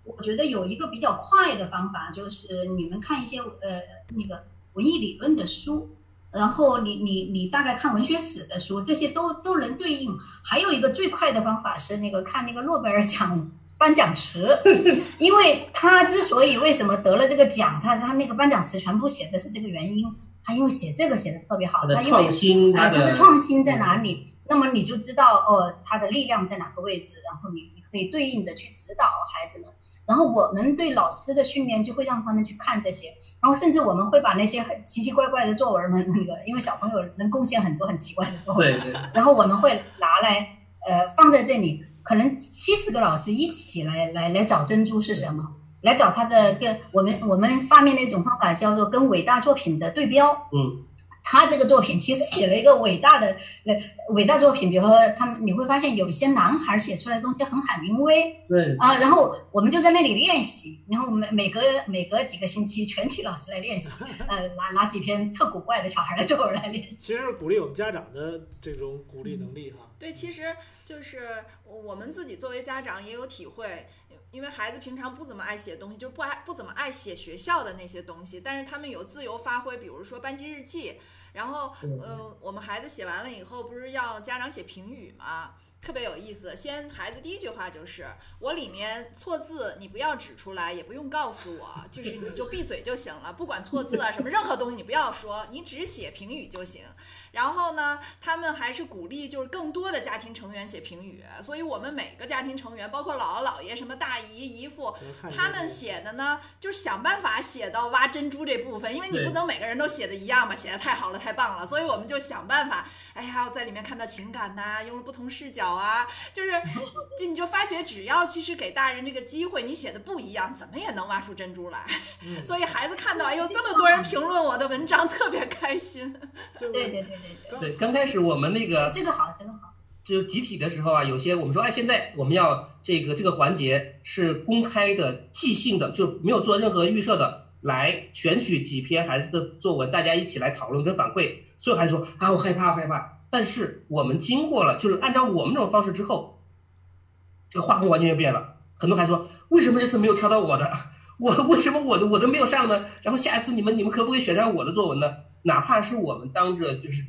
我觉得有一个比较快的方法，就是你们看一些呃那个文艺理论的书，然后你你你大概看文学史的书，这些都都能对应。还有一个最快的方法是那个看那个诺贝尔奖颁奖词，因为他之所以为什么得了这个奖，他他那个颁奖词全部写的是这个原因。他因为写这个写的特别好，他创新，他的创新在哪里？那么你就知道哦，他的力量在哪个位置，然后你你可以对应的去指导孩子们。然后我们对老师的训练就会让他们去看这些，然后甚至我们会把那些很奇奇怪怪的作文们那个，因为小朋友能贡献很多很奇怪的作文，对对。然后我们会拿来呃放在这里，可能七十个老师一起来来来找珍珠是什么。来找他的跟我们我们发明的一种方法叫做跟伟大作品的对标。嗯，他这个作品其实写了一个伟大的呃伟大作品，比如说他们你会发现有一些男孩写出来的东西很海明威。对。啊，然后我们就在那里练习，然后每每隔每隔几个星期，全体老师来练习，呃，拿拿几篇特古怪的小孩的作文来练习。其实鼓励我们家长的这种鼓励能力哈。对，其实就是我们自己作为家长也有体会。因为孩子平常不怎么爱写东西，就不爱不怎么爱写学校的那些东西，但是他们有自由发挥，比如说班级日记，然后呃，我们孩子写完了以后，不是要家长写评语吗？特别有意思，先孩子第一句话就是我里面错字，你不要指出来，也不用告诉我，就是你就闭嘴就行了，不管错字啊什么，任何东西你不要说，你只写评语就行。然后呢，他们还是鼓励就是更多的家庭成员写评语，所以我们每个家庭成员，包括姥姥姥爷、什么大姨姨父，他们写的呢，就是想办法写到挖珍珠这部分，因为你不能每个人都写的一样嘛，写的太好了，太棒了，所以我们就想办法，哎呀，在里面看到情感呐，用了不同视角啊，就是就你就发觉，只要其实给大人这个机会，你写的不一样，怎么也能挖出珍珠来。所以孩子看到，哎呦，这么多人评论我的文章，特别开心。对对对。对，刚开始我们那个这个好，这个好，就集体的时候啊，有些我们说，哎，现在我们要这个这个环节是公开的、即兴的，就没有做任何预设的，来选取几篇孩子的作文，大家一起来讨论跟反馈。所有孩子说啊，我害怕，我害怕。但是我们经过了，就是按照我们这种方式之后，这个画风完全就变了。很多孩子说，为什么这次没有挑到我的？我为什么我的我都没有上呢？然后下一次你们你们可不可以选上我的作文呢？哪怕是我们当着就是。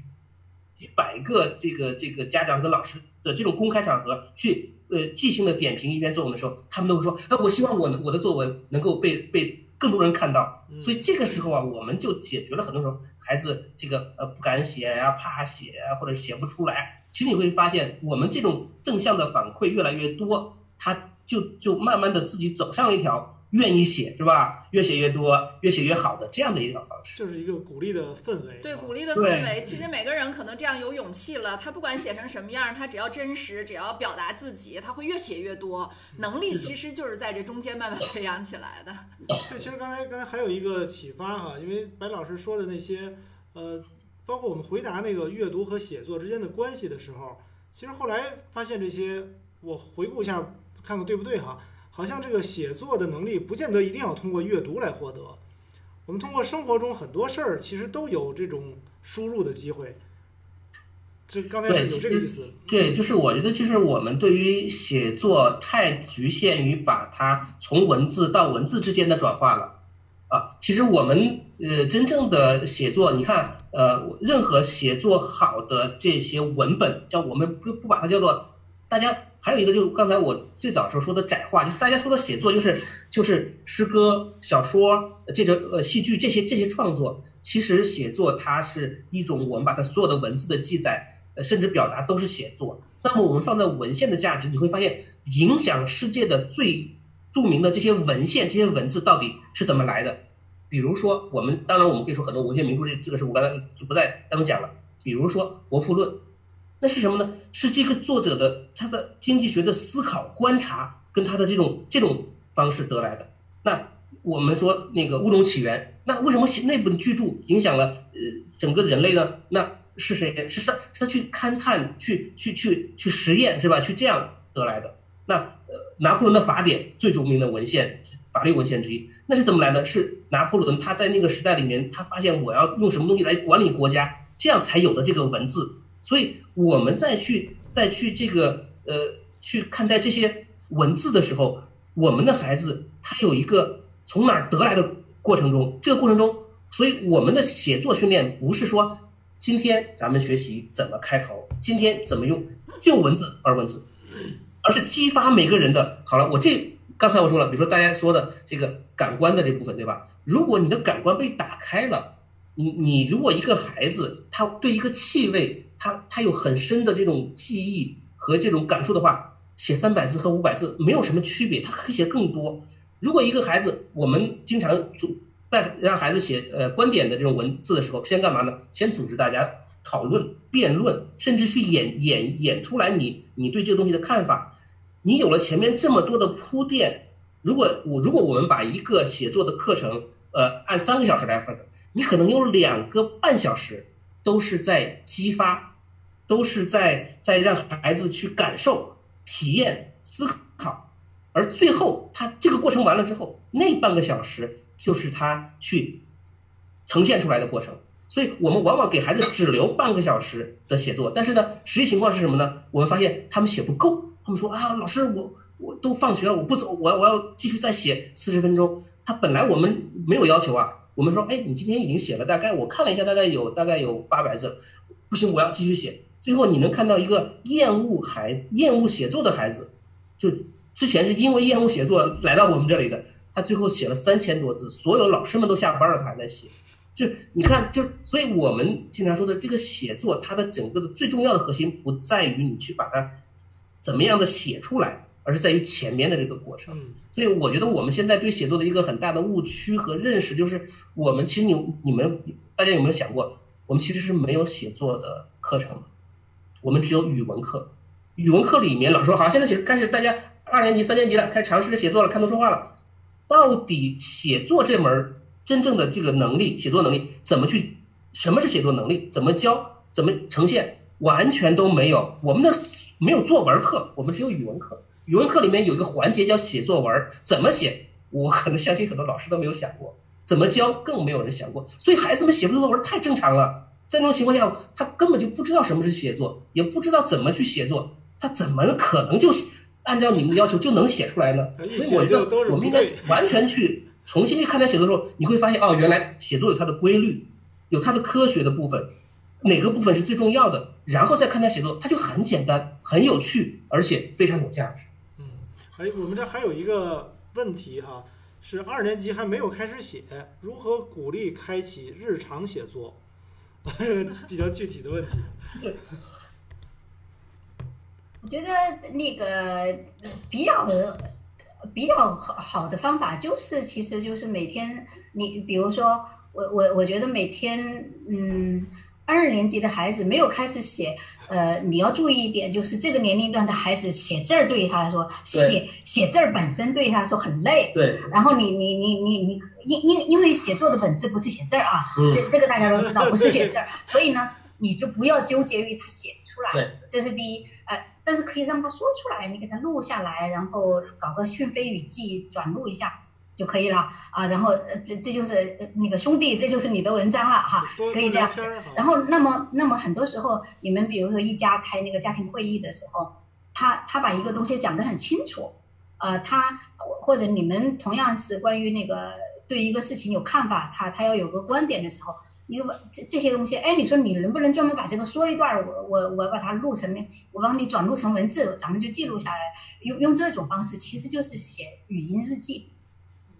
几百个这个这个家长跟老师的这种公开场合去呃即兴的点评一篇作文的时候，他们都会说：“哎，我希望我的我的作文能够被被更多人看到。所以这个时候啊，我们就解决了很多时候孩子这个呃不敢写呀、怕写啊，或者写不出来。其实你会发现，我们这种正向的反馈越来越多，他就就慢慢的自己走上了一条。愿意写是吧？越写越多，越写越好的这样的一种方式，就是一个鼓励的氛围。对，鼓励的氛围。其实每个人可能这样有勇气了，他不管写成什么样，他只要真实，只要表达自己，他会越写越多。能力其实就是在这中间慢慢培养起来的。对，其实刚才刚才还有一个启发哈，因为白老师说的那些，呃，包括我们回答那个阅读和写作之间的关系的时候，其实后来发现这些，我回顾一下，看看对不对哈。好像这个写作的能力不见得一定要通过阅读来获得，我们通过生活中很多事儿其实都有这种输入的机会。这刚才有这个意思。对，就是我觉得，其实我们对于写作太局限于把它从文字到文字之间的转化了啊。其实我们呃真正的写作，你看呃任何写作好的这些文本，叫我们不不把它叫做大家。还有一个就是刚才我最早时候说的窄化，就是大家说的写作就是就是诗歌、小说、这个呃戏剧这些这些创作。其实写作它是一种我们把它所有的文字的记载，呃甚至表达都是写作。那么我们放在文献的价值，你会发现影响世界的最著名的这些文献、这些文字到底是怎么来的？比如说我们当然我们可以说很多文献名著，这这个是我刚才就不再当中讲了。比如说《国富论》。那是什么呢？是这个作者的他的经济学的思考观察跟他的这种这种方式得来的。那我们说那个物种起源，那为什么写那本巨著影响了呃整个人类呢？那是谁？是他他去勘探、去去去去实验是吧？去这样得来的。那呃拿破仑的法典最著名的文献，法律文献之一，那是怎么来的？是拿破仑他在那个时代里面，他发现我要用什么东西来管理国家，这样才有的这个文字。所以我们再去再去这个呃去看待这些文字的时候，我们的孩子他有一个从哪儿得来的过程中，这个过程中，所以我们的写作训练不是说今天咱们学习怎么开头，今天怎么用就文字而文字，而是激发每个人的。好了，我这刚才我说了，比如说大家说的这个感官的这部分，对吧？如果你的感官被打开了，你你如果一个孩子他对一个气味。他他有很深的这种记忆和这种感触的话，写三百字和五百字没有什么区别，他可以写更多。如果一个孩子，我们经常组在让孩子写呃观点的这种文字的时候，先干嘛呢？先组织大家讨论、辩论，甚至去演演演出来你你对这个东西的看法。你有了前面这么多的铺垫，如果我如果我们把一个写作的课程呃按三个小时来分，你可能有两个半小时都是在激发。都是在在让孩子去感受、体验、思考，而最后他这个过程完了之后，那半个小时就是他去呈现出来的过程。所以我们往往给孩子只留半个小时的写作，但是呢，实际情况是什么呢？我们发现他们写不够，他们说啊，老师，我我都放学了，我不走，我我要继续再写四十分钟。他本来我们没有要求啊，我们说，哎，你今天已经写了大概，我看了一下，大概有大概有八百字，不行，我要继续写。最后你能看到一个厌恶孩厌恶写作的孩子，就之前是因为厌恶写作来到我们这里的，他最后写了三千多字，所有老师们都下班了，他还在写。就你看，就所以我们经常说的这个写作，它的整个的最重要的核心不在于你去把它怎么样的写出来，而是在于前面的这个过程。所以我觉得我们现在对写作的一个很大的误区和认识，就是我们其实你你们大家有没有想过，我们其实是没有写作的课程的。我们只有语文课，语文课里面老师说好，现在写开始大家二年级、三年级了，开始尝试着写作了，看图说话了。到底写作这门真正的这个能力，写作能力怎么去？什么是写作能力？怎么教？怎么呈现？完全都没有。我们的没有作文课，我们只有语文课。语文课里面有一个环节叫写作文，怎么写？我可能相信很多老师都没有想过，怎么教更没有人想过。所以孩子们写不出作文太正常了。在那种情况下，他根本就不知道什么是写作，也不知道怎么去写作，他怎么可能就按照你们的要求就能写出来呢？所以我觉得我们应该完全去重新去看待写作的时候，你会发现哦，原来写作有它的规律，有它的科学的部分，哪个部分是最重要的，然后再看待写作，它就很简单、很有趣，而且非常有价值。哎，我们这还有一个问题哈，是二年级还没有开始写，如何鼓励开启日常写作？比较具体的问题。我觉得那个比较比较好好的方法就是，其实就是每天你比如说我我我觉得每天嗯。二年级的孩子没有开始写，呃，你要注意一点，就是这个年龄段的孩子写字儿对于他来说，写写字儿本身对他来说很累。对。然后你你你你你，因因因为写作的本质不是写字儿啊，这这个大家都知道，不是写字儿，所以呢，你就不要纠结于他写出来，这是第一。呃，但是可以让他说出来，你给他录下来，然后搞个讯飞语记转录一下。就可以了啊，然后这这就是那个兄弟，这就是你的文章了哈，可以这样子。然后那么那么很多时候，你们比如说一家开那个家庭会议的时候，他他把一个东西讲得很清楚，呃，他或或者你们同样是关于那个对一个事情有看法，他他要有个观点的时候，你把这这些东西，哎，你说你能不能专门把这个说一段，我我我把它录成，我帮你转录成文字，咱们就记录下来，用用这种方式，其实就是写语音日记。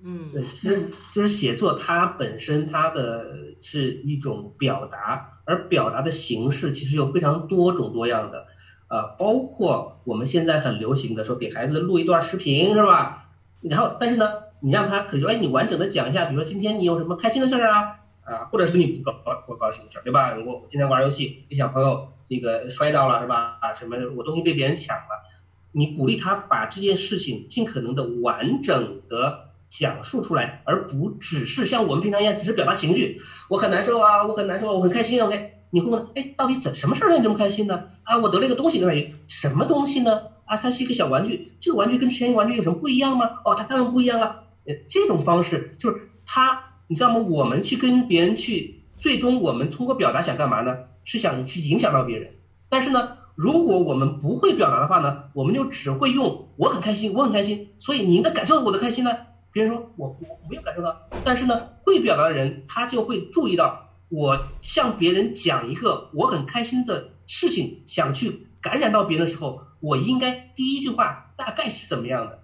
嗯，对，其实就是写作，它本身它的是一种表达，而表达的形式其实有非常多种多样的，呃，包括我们现在很流行的说给孩子录一段视频，是吧？然后，但是呢，你让他可以说，哎，你完整的讲一下，比如说今天你有什么开心的事儿啊，啊，或者是你不高不高兴的事儿，对吧？我今天玩游戏，给小朋友那个摔到了，是吧？啊，什么我东西被别人抢了，你鼓励他把这件事情尽可能的完整的。讲述出来，而不只是像我们平常一样，只是表达情绪。我很难受啊，我很难受，我很开心。OK，你会问，哎，到底怎什么事儿让你这么开心呢？啊，我得了一个东西，开心。什么东西呢？啊，它是一个小玩具。这个玩具跟之前一个玩具有什么不一样吗？哦，它当然不一样了。呃，这种方式就是他，你知道吗？我们去跟别人去，最终我们通过表达想干嘛呢？是想去影响到别人。但是呢，如果我们不会表达的话呢，我们就只会用我很开心，我很开心，所以你应该感受我的开心呢。别人说我我没有感受到，但是呢，会表达的人他就会注意到，我向别人讲一个我很开心的事情，想去感染到别人的时候，我应该第一句话大概是怎么样的，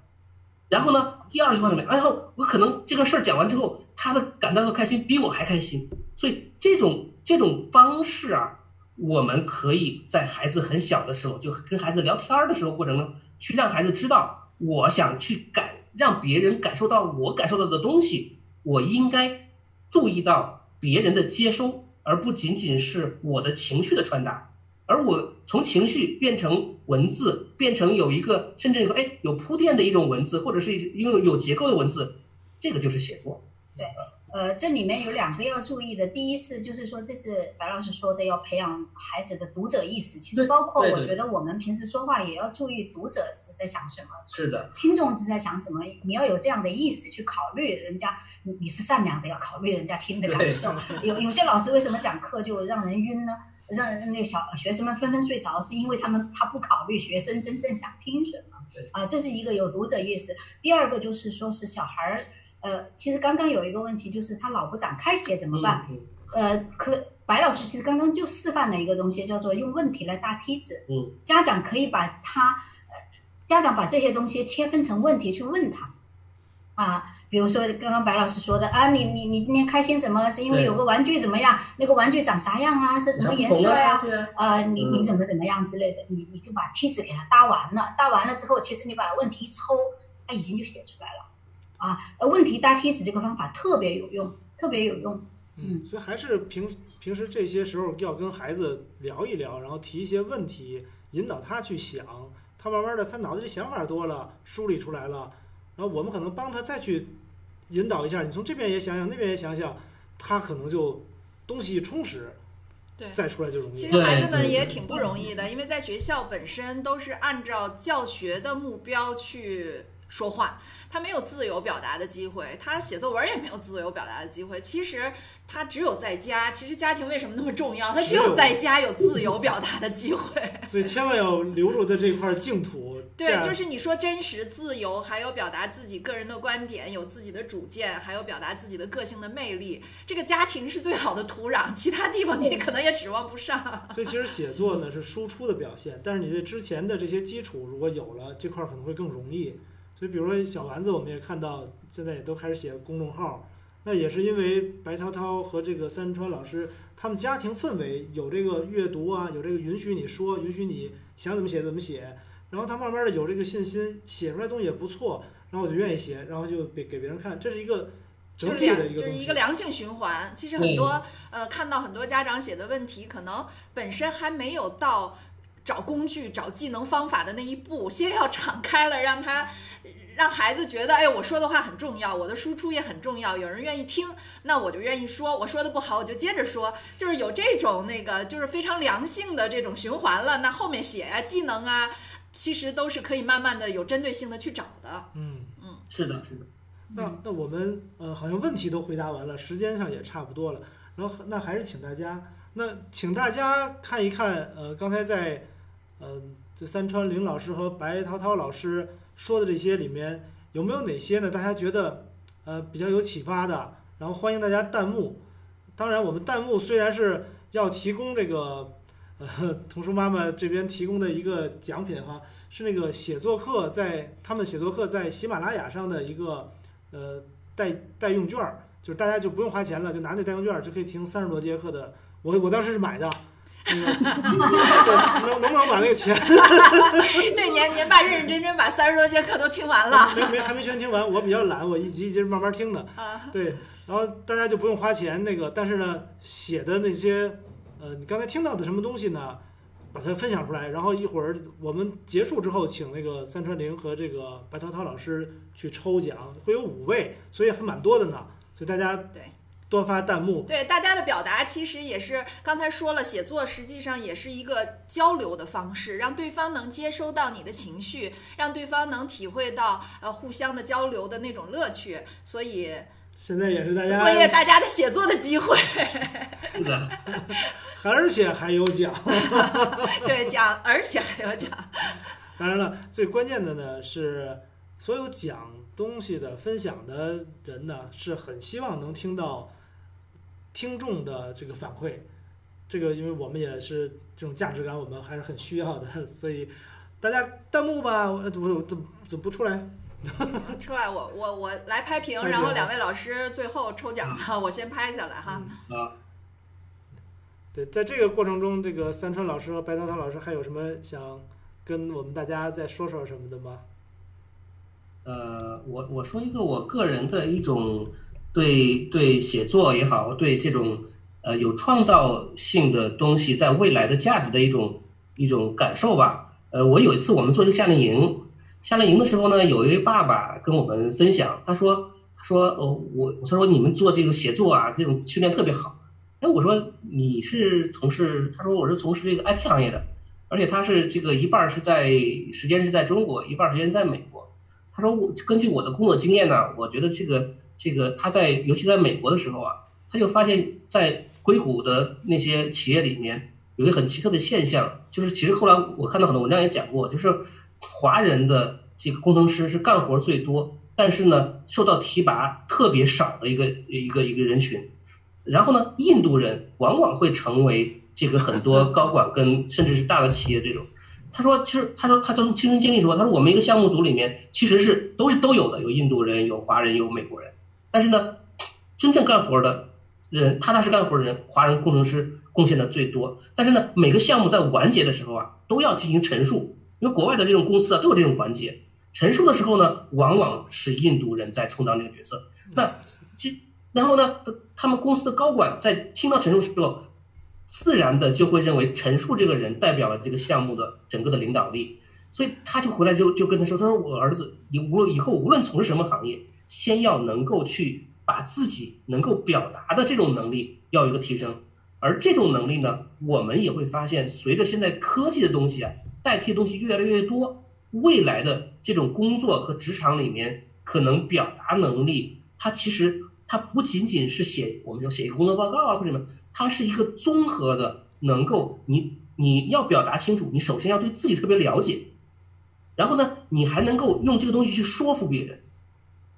然后呢，第二句话怎么样？然后我可能这个事儿讲完之后，他的感到的开心比我还开心，所以这种这种方式啊，我们可以在孩子很小的时候，就跟孩子聊天的时候过程中，去让孩子知道，我想去感。让别人感受到我感受到的东西，我应该注意到别人的接收，而不仅仅是我的情绪的传达。而我从情绪变成文字，变成有一个甚至说哎有铺垫的一种文字，或者是一个有结构的文字，这个就是写作。对。呃，这里面有两个要注意的。第一是，就是说，这是白老师说的，要培养孩子的读者意识。其实包括我觉得我们平时说话也要注意读者是在想什么，是的，听众是在想什么。你要有这样的意识去考虑人家，你是善良的，要考虑人家听的感受。有有些老师为什么讲课就让人晕呢？让那小学生们纷纷睡着，是因为他们他不考虑学生真正想听什么。啊，这是一个有读者意识。第二个就是说是小孩儿。呃，其实刚刚有一个问题，就是他老不展开写怎么办？呃，可白老师其实刚刚就示范了一个东西，叫做用问题来搭梯子。嗯，家长可以把他，呃，家长把这些东西切分成问题去问他。啊，比如说刚刚白老师说的啊，你你你今天开心什么？是因为有个玩具怎么样？那个玩具长啥样啊？是什么颜色呀？呃，你你怎么怎么样之类的？你你就把梯子给他搭完了，搭完了之后，其实你把问题一抽，他已经就写出来了。啊，呃，问题搭梯子这个方法特别有用，特别有用。嗯，所以还是平平时这些时候要跟孩子聊一聊，然后提一些问题，引导他去想。他慢慢的，他脑子里想法多了，梳理出来了，然后我们可能帮他再去引导一下。你从这边也想想，那边也想想，他可能就东西充实，对，再出来就容易。其实孩子们也挺不容易的，因为在学校本身都是按照教学的目标去说话。他没有自由表达的机会，他写作文也没有自由表达的机会。其实他只有在家。其实家庭为什么那么重要？他只有在家有自由表达的机会。所以千万要留住他这块净土。对，就是你说真实、自由，还有表达自己个人的观点，有自己的主见，还有表达自己的个性的魅力。这个家庭是最好的土壤，其他地方你可能也指望不上。所以其实写作呢是输出的表现，但是你对之前的这些基础如果有了，这块可能会更容易。所以，比如说小丸子，我们也看到现在也都开始写公众号，那也是因为白涛涛和这个三川老师，他们家庭氛围有这个阅读啊，有这个允许你说，允许你想怎么写怎么写，然后他慢慢的有这个信心，写出来东西也不错，然后我就愿意写，然后就给给别人看，这是一个。就是良，就是一个良性循环。其实很多呃，看到很多家长写的问题，可能本身还没有到找工具、找技能方法的那一步，先要敞开了，让他 让孩子觉得，哎，我说的话很重要，我的输出也很重要，有人愿意听，那我就愿意说。我说的不好，我就接着说，就是有这种那个，就是非常良性的这种循环了。那后面写啊，技能啊，其实都是可以慢慢的有针对性的去找的。嗯嗯，是的，是的。那那我们呃好像问题都回答完了，时间上也差不多了。然后那还是请大家，那请大家看一看呃刚才在呃这三川林老师和白涛涛老师说的这些里面有没有哪些呢？大家觉得呃比较有启发的？然后欢迎大家弹幕。当然我们弹幕虽然是要提供这个呃童书妈妈这边提供的一个奖品哈，是那个写作课在他们写作课在喜马拉雅上的一个。呃，代代用券儿，就是大家就不用花钱了，就拿那代用券儿就可以听三十多节课的。我我当时是买的，能能不能把那个钱？对，您您爸认认真真把三十多节课都听完了。没没还没全听完，我比较懒，我一集一集慢慢听的。对，然后大家就不用花钱那个，但是呢，写的那些呃，你刚才听到的什么东西呢？把它分享出来，然后一会儿我们结束之后，请那个三川玲和这个白涛涛老师去抽奖，会有五位，所以还蛮多的呢。所以大家对多发弹幕。对大家的表达，其实也是刚才说了，写作实际上也是一个交流的方式，让对方能接收到你的情绪，让对方能体会到呃互相的交流的那种乐趣。所以现在也是大家，所以大家的写作的机会。是的。而且还有奖，对奖，而且还有奖。当然了，最关键的呢是，所有讲东西的、分享的人呢，是很希望能听到听众的这个反馈。这个，因为我们也是这种价值感，我们还是很需要的。所以，大家弹幕吧，我怎么怎么怎么不出来？出来，我我我来拍屏，然后两位老师最后抽奖哈，我先拍下来哈。啊。对，在这个过程中，这个三川老师和白涛涛老师还有什么想跟我们大家再说说什么的吗？呃，我我说一个我个人的一种对对写作也好，对这种呃有创造性的东西在未来的价值的一种一种感受吧。呃，我有一次我们做这个夏令营，夏令营的时候呢，有一位爸爸跟我们分享，他说他说哦我他说你们做这个写作啊，这种训练特别好。哎，我说你是从事，他说我是从事这个 IT 行业的，而且他是这个一半是在时间是在中国，一半时间在美国。他说我根据我的工作经验呢，我觉得这个这个他在尤其在美国的时候啊，他就发现，在硅谷的那些企业里面，有一个很奇特的现象，就是其实后来我看到很多文章也讲过，就是华人的这个工程师是干活最多，但是呢受到提拔特别少的一个一个一个人群。然后呢，印度人往往会成为这个很多高管跟甚至是大的企业这种。他说，其实他说他从亲身经历说，他说我们一个项目组里面其实是都是都有的，有印度人，有华人，有美国人。但是呢，真正干活的人，踏踏实干活的人，华人工程师贡献的最多。但是呢，每个项目在完结的时候啊，都要进行陈述，因为国外的这种公司啊都有这种环节。陈述的时候呢，往往是印度人在充当这个角色。那其。然后呢，他们公司的高管在听到陈述之后，自然的就会认为陈述这个人代表了这个项目的整个的领导力，所以他就回来就就跟他说：“他说我儿子，你无论以后无论从事什么行业，先要能够去把自己能够表达的这种能力要有一个提升，而这种能力呢，我们也会发现，随着现在科技的东西啊，代替的东西越来越多，未来的这种工作和职场里面，可能表达能力，它其实。它不仅仅是写，我们说写一个工作报告啊或者什么，它是一个综合的，能够你你要表达清楚，你首先要对自己特别了解，然后呢，你还能够用这个东西去说服别人，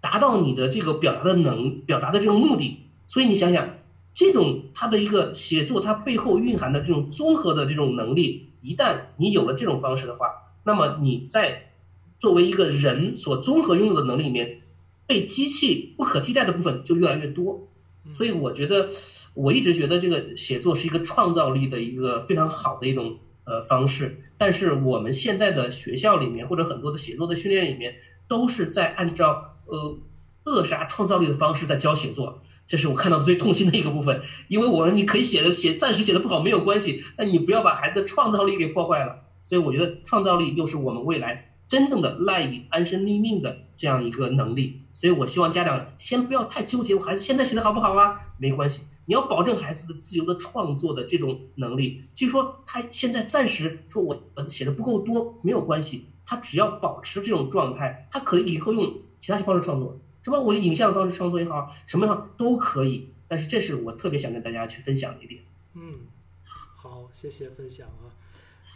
达到你的这个表达的能表达的这种目的。所以你想想，这种它的一个写作，它背后蕴含的这种综合的这种能力，一旦你有了这种方式的话，那么你在作为一个人所综合拥有的能力里面，被机器不可替代的部分就越来越多。所以我觉得，我一直觉得这个写作是一个创造力的一个非常好的一种呃方式。但是我们现在的学校里面或者很多的写作的训练里面，都是在按照呃扼杀创造力的方式在教写作。这是我看到最痛心的一个部分，因为我说你可以写的写暂时写的不好没有关系，那你不要把孩子的创造力给破坏了。所以我觉得创造力又是我们未来真正的赖以安身立命的这样一个能力。所以我希望家长先不要太纠结我孩子现在写的好不好啊，没关系，你要保证孩子的自由的创作的这种能力。就说他现在暂时说我写的不够多没有关系，他只要保持这种状态，他可以以后用其他方式创作。什么？我影像方式创作也好，什么样都可以。但是这是我特别想跟大家去分享的一点。嗯，好，谢谢分享啊。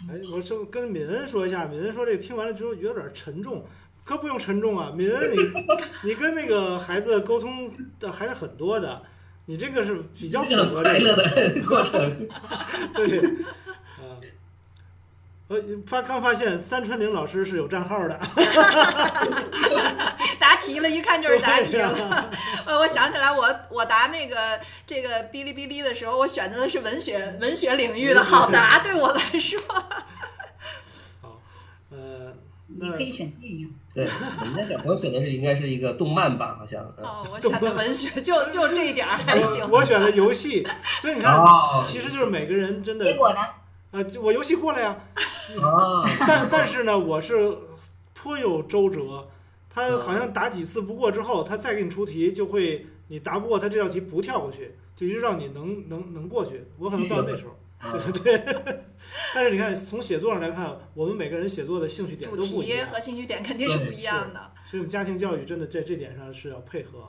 哎，我就跟敏恩说一下，敏恩说这个听完了之后有点沉重，可不用沉重啊。敏恩，你你跟那个孩子沟通的还是很多的，你这个是比较符合这个的过程。对。发刚发现三川玲老师是有账号的，答题了，一看就是答题了。呃，我想起来，我我答那个这个哔哩哔哩的时候，我选择的是文学文学领域的，好答对我来说。好，呃，你可以选电影。对，我们家小朋友选的是应该是一个动漫吧，好像。哦，我选的文学，就就这一点还行。我选的游戏，所以你看，其实就是每个人真的。结果呢？啊，我游戏过了呀。啊，但但是呢，我是颇有周折。他好像答几次不过之后，他再给你出题，就会你答不过他这道题不跳过去，就一直让你能能能过去。我可能到那时候，对 对。但是你看，从写作上来看，我们每个人写作的兴趣点都不一样，和兴趣点肯定是不一样的。所以，我们家庭教育真的在这点上是要配合。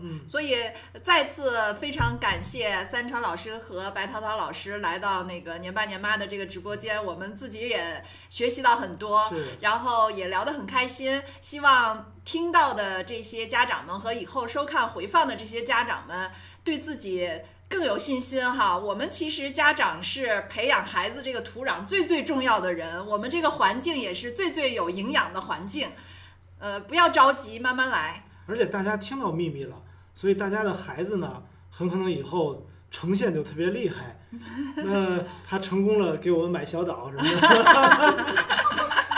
嗯，所以再次非常感谢三川老师和白涛涛老师来到那个年爸年妈的这个直播间，我们自己也学习到很多，然后也聊得很开心。希望听到的这些家长们和以后收看回放的这些家长们，对自己更有信心哈。我们其实家长是培养孩子这个土壤最最重要的人，我们这个环境也是最最有营养的环境。呃，不要着急，慢慢来。而且大家听到秘密了，所以大家的孩子呢，很可能以后呈现就特别厉害。那他成功了，给我们买小岛什么的。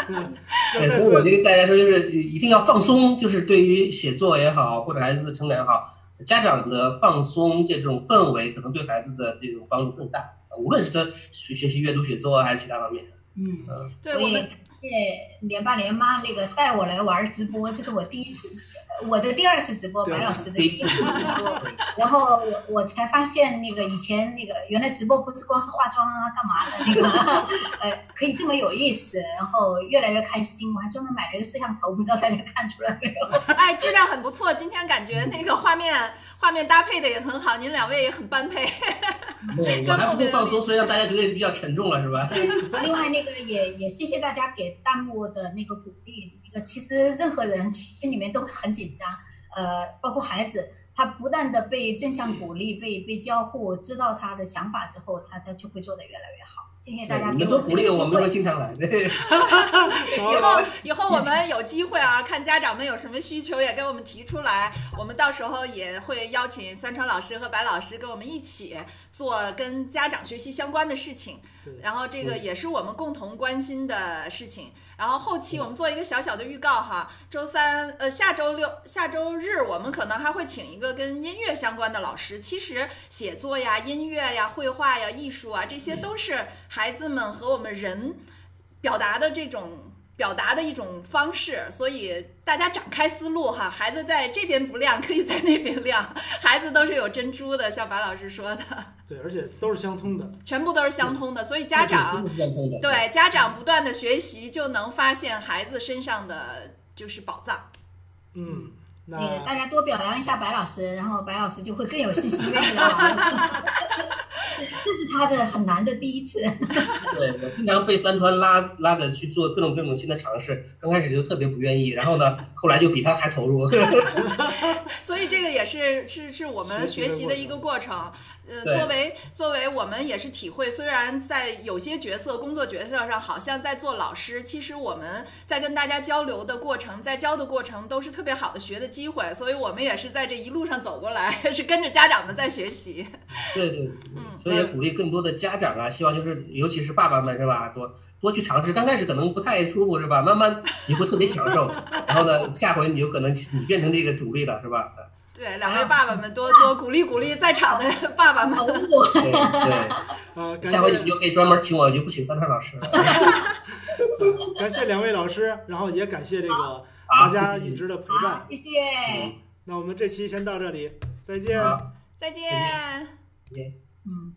对，所以我就跟大家说，就是一定要放松，就是对于写作也好，或者孩子的成长也好，家长的放松这种氛围，可能对孩子的这种帮助更大。无论是他学学习阅读写作，还是其他方面。嗯，对我们。谢连爸连妈那个带我来玩直播，这是我第一次，我的第二次直播，白老师的第一次直播。然后我我才发现，那个以前那个原来直播不是光是化妆啊干嘛的那个，呃，可以这么有意思，然后越来越开心。我还专门买了一个摄像头，不知道大家看出来没有？哎，质量很不错，今天感觉那个画面画面搭配的也很好，您两位也很般配。我 我还不放松，所以让大家觉得比较沉重了，是吧？另外那个也也谢谢大家给弹幕的那个鼓励。那个其实任何人心里面都很紧张，呃，包括孩子。他不断的被正向鼓励，被被交互，知道他的想法之后，他他就会做的越来越好。谢谢大家。你们都鼓励我们会经常来。以后 以后我们有机会啊，看家长们有什么需求也给我们提出来，我们到时候也会邀请三川老师和白老师跟我们一起做跟家长学习相关的事情。然后这个也是我们共同关心的事情。然后后期我们做一个小小的预告哈，周三呃下周六下周日我们可能还会请一个跟音乐相关的老师。其实写作呀、音乐呀、绘画呀、艺术啊，这些都是孩子们和我们人表达的这种。表达的一种方式，所以大家展开思路哈。孩子在这边不亮，可以在那边亮。孩子都是有珍珠的，像白老师说的。对，而且都是相通的，全部都是相通的。所以家长对家长不断的学习，就能发现孩子身上的就是宝藏。嗯，那大家多表扬一下白老师，然后白老师就会更有信心愿意来。这是他的很难的第一次。对我经常被三川拉拉着去做各种各种新的尝试，刚开始就特别不愿意，然后呢，后来就比他还投入。所以这个也是是是我们学习的一个过程。呃，作为作为我们也是体会，虽然在有些角色工作角色上好像在做老师，其实我们在跟大家交流的过程，在教的过程都是特别好的学的机会，所以我们也是在这一路上走过来，是跟着家长们在学习。对对，嗯，所以也鼓励更多的家长啊，希望就是尤其是爸爸们是吧，多多去尝试。刚开始可能不太舒服是吧？慢慢你会特别享受，然后呢，下回你就可能你变成这个主力了是吧？对，两位爸爸们多多鼓励鼓励在场的 爸爸们。对对，下回你就可以专门请我，就不请三川老师了。感谢两位老师，然后也感谢这个大家一直的陪伴，谢谢。那我们这期先到这里，再见，再见，再见，嗯。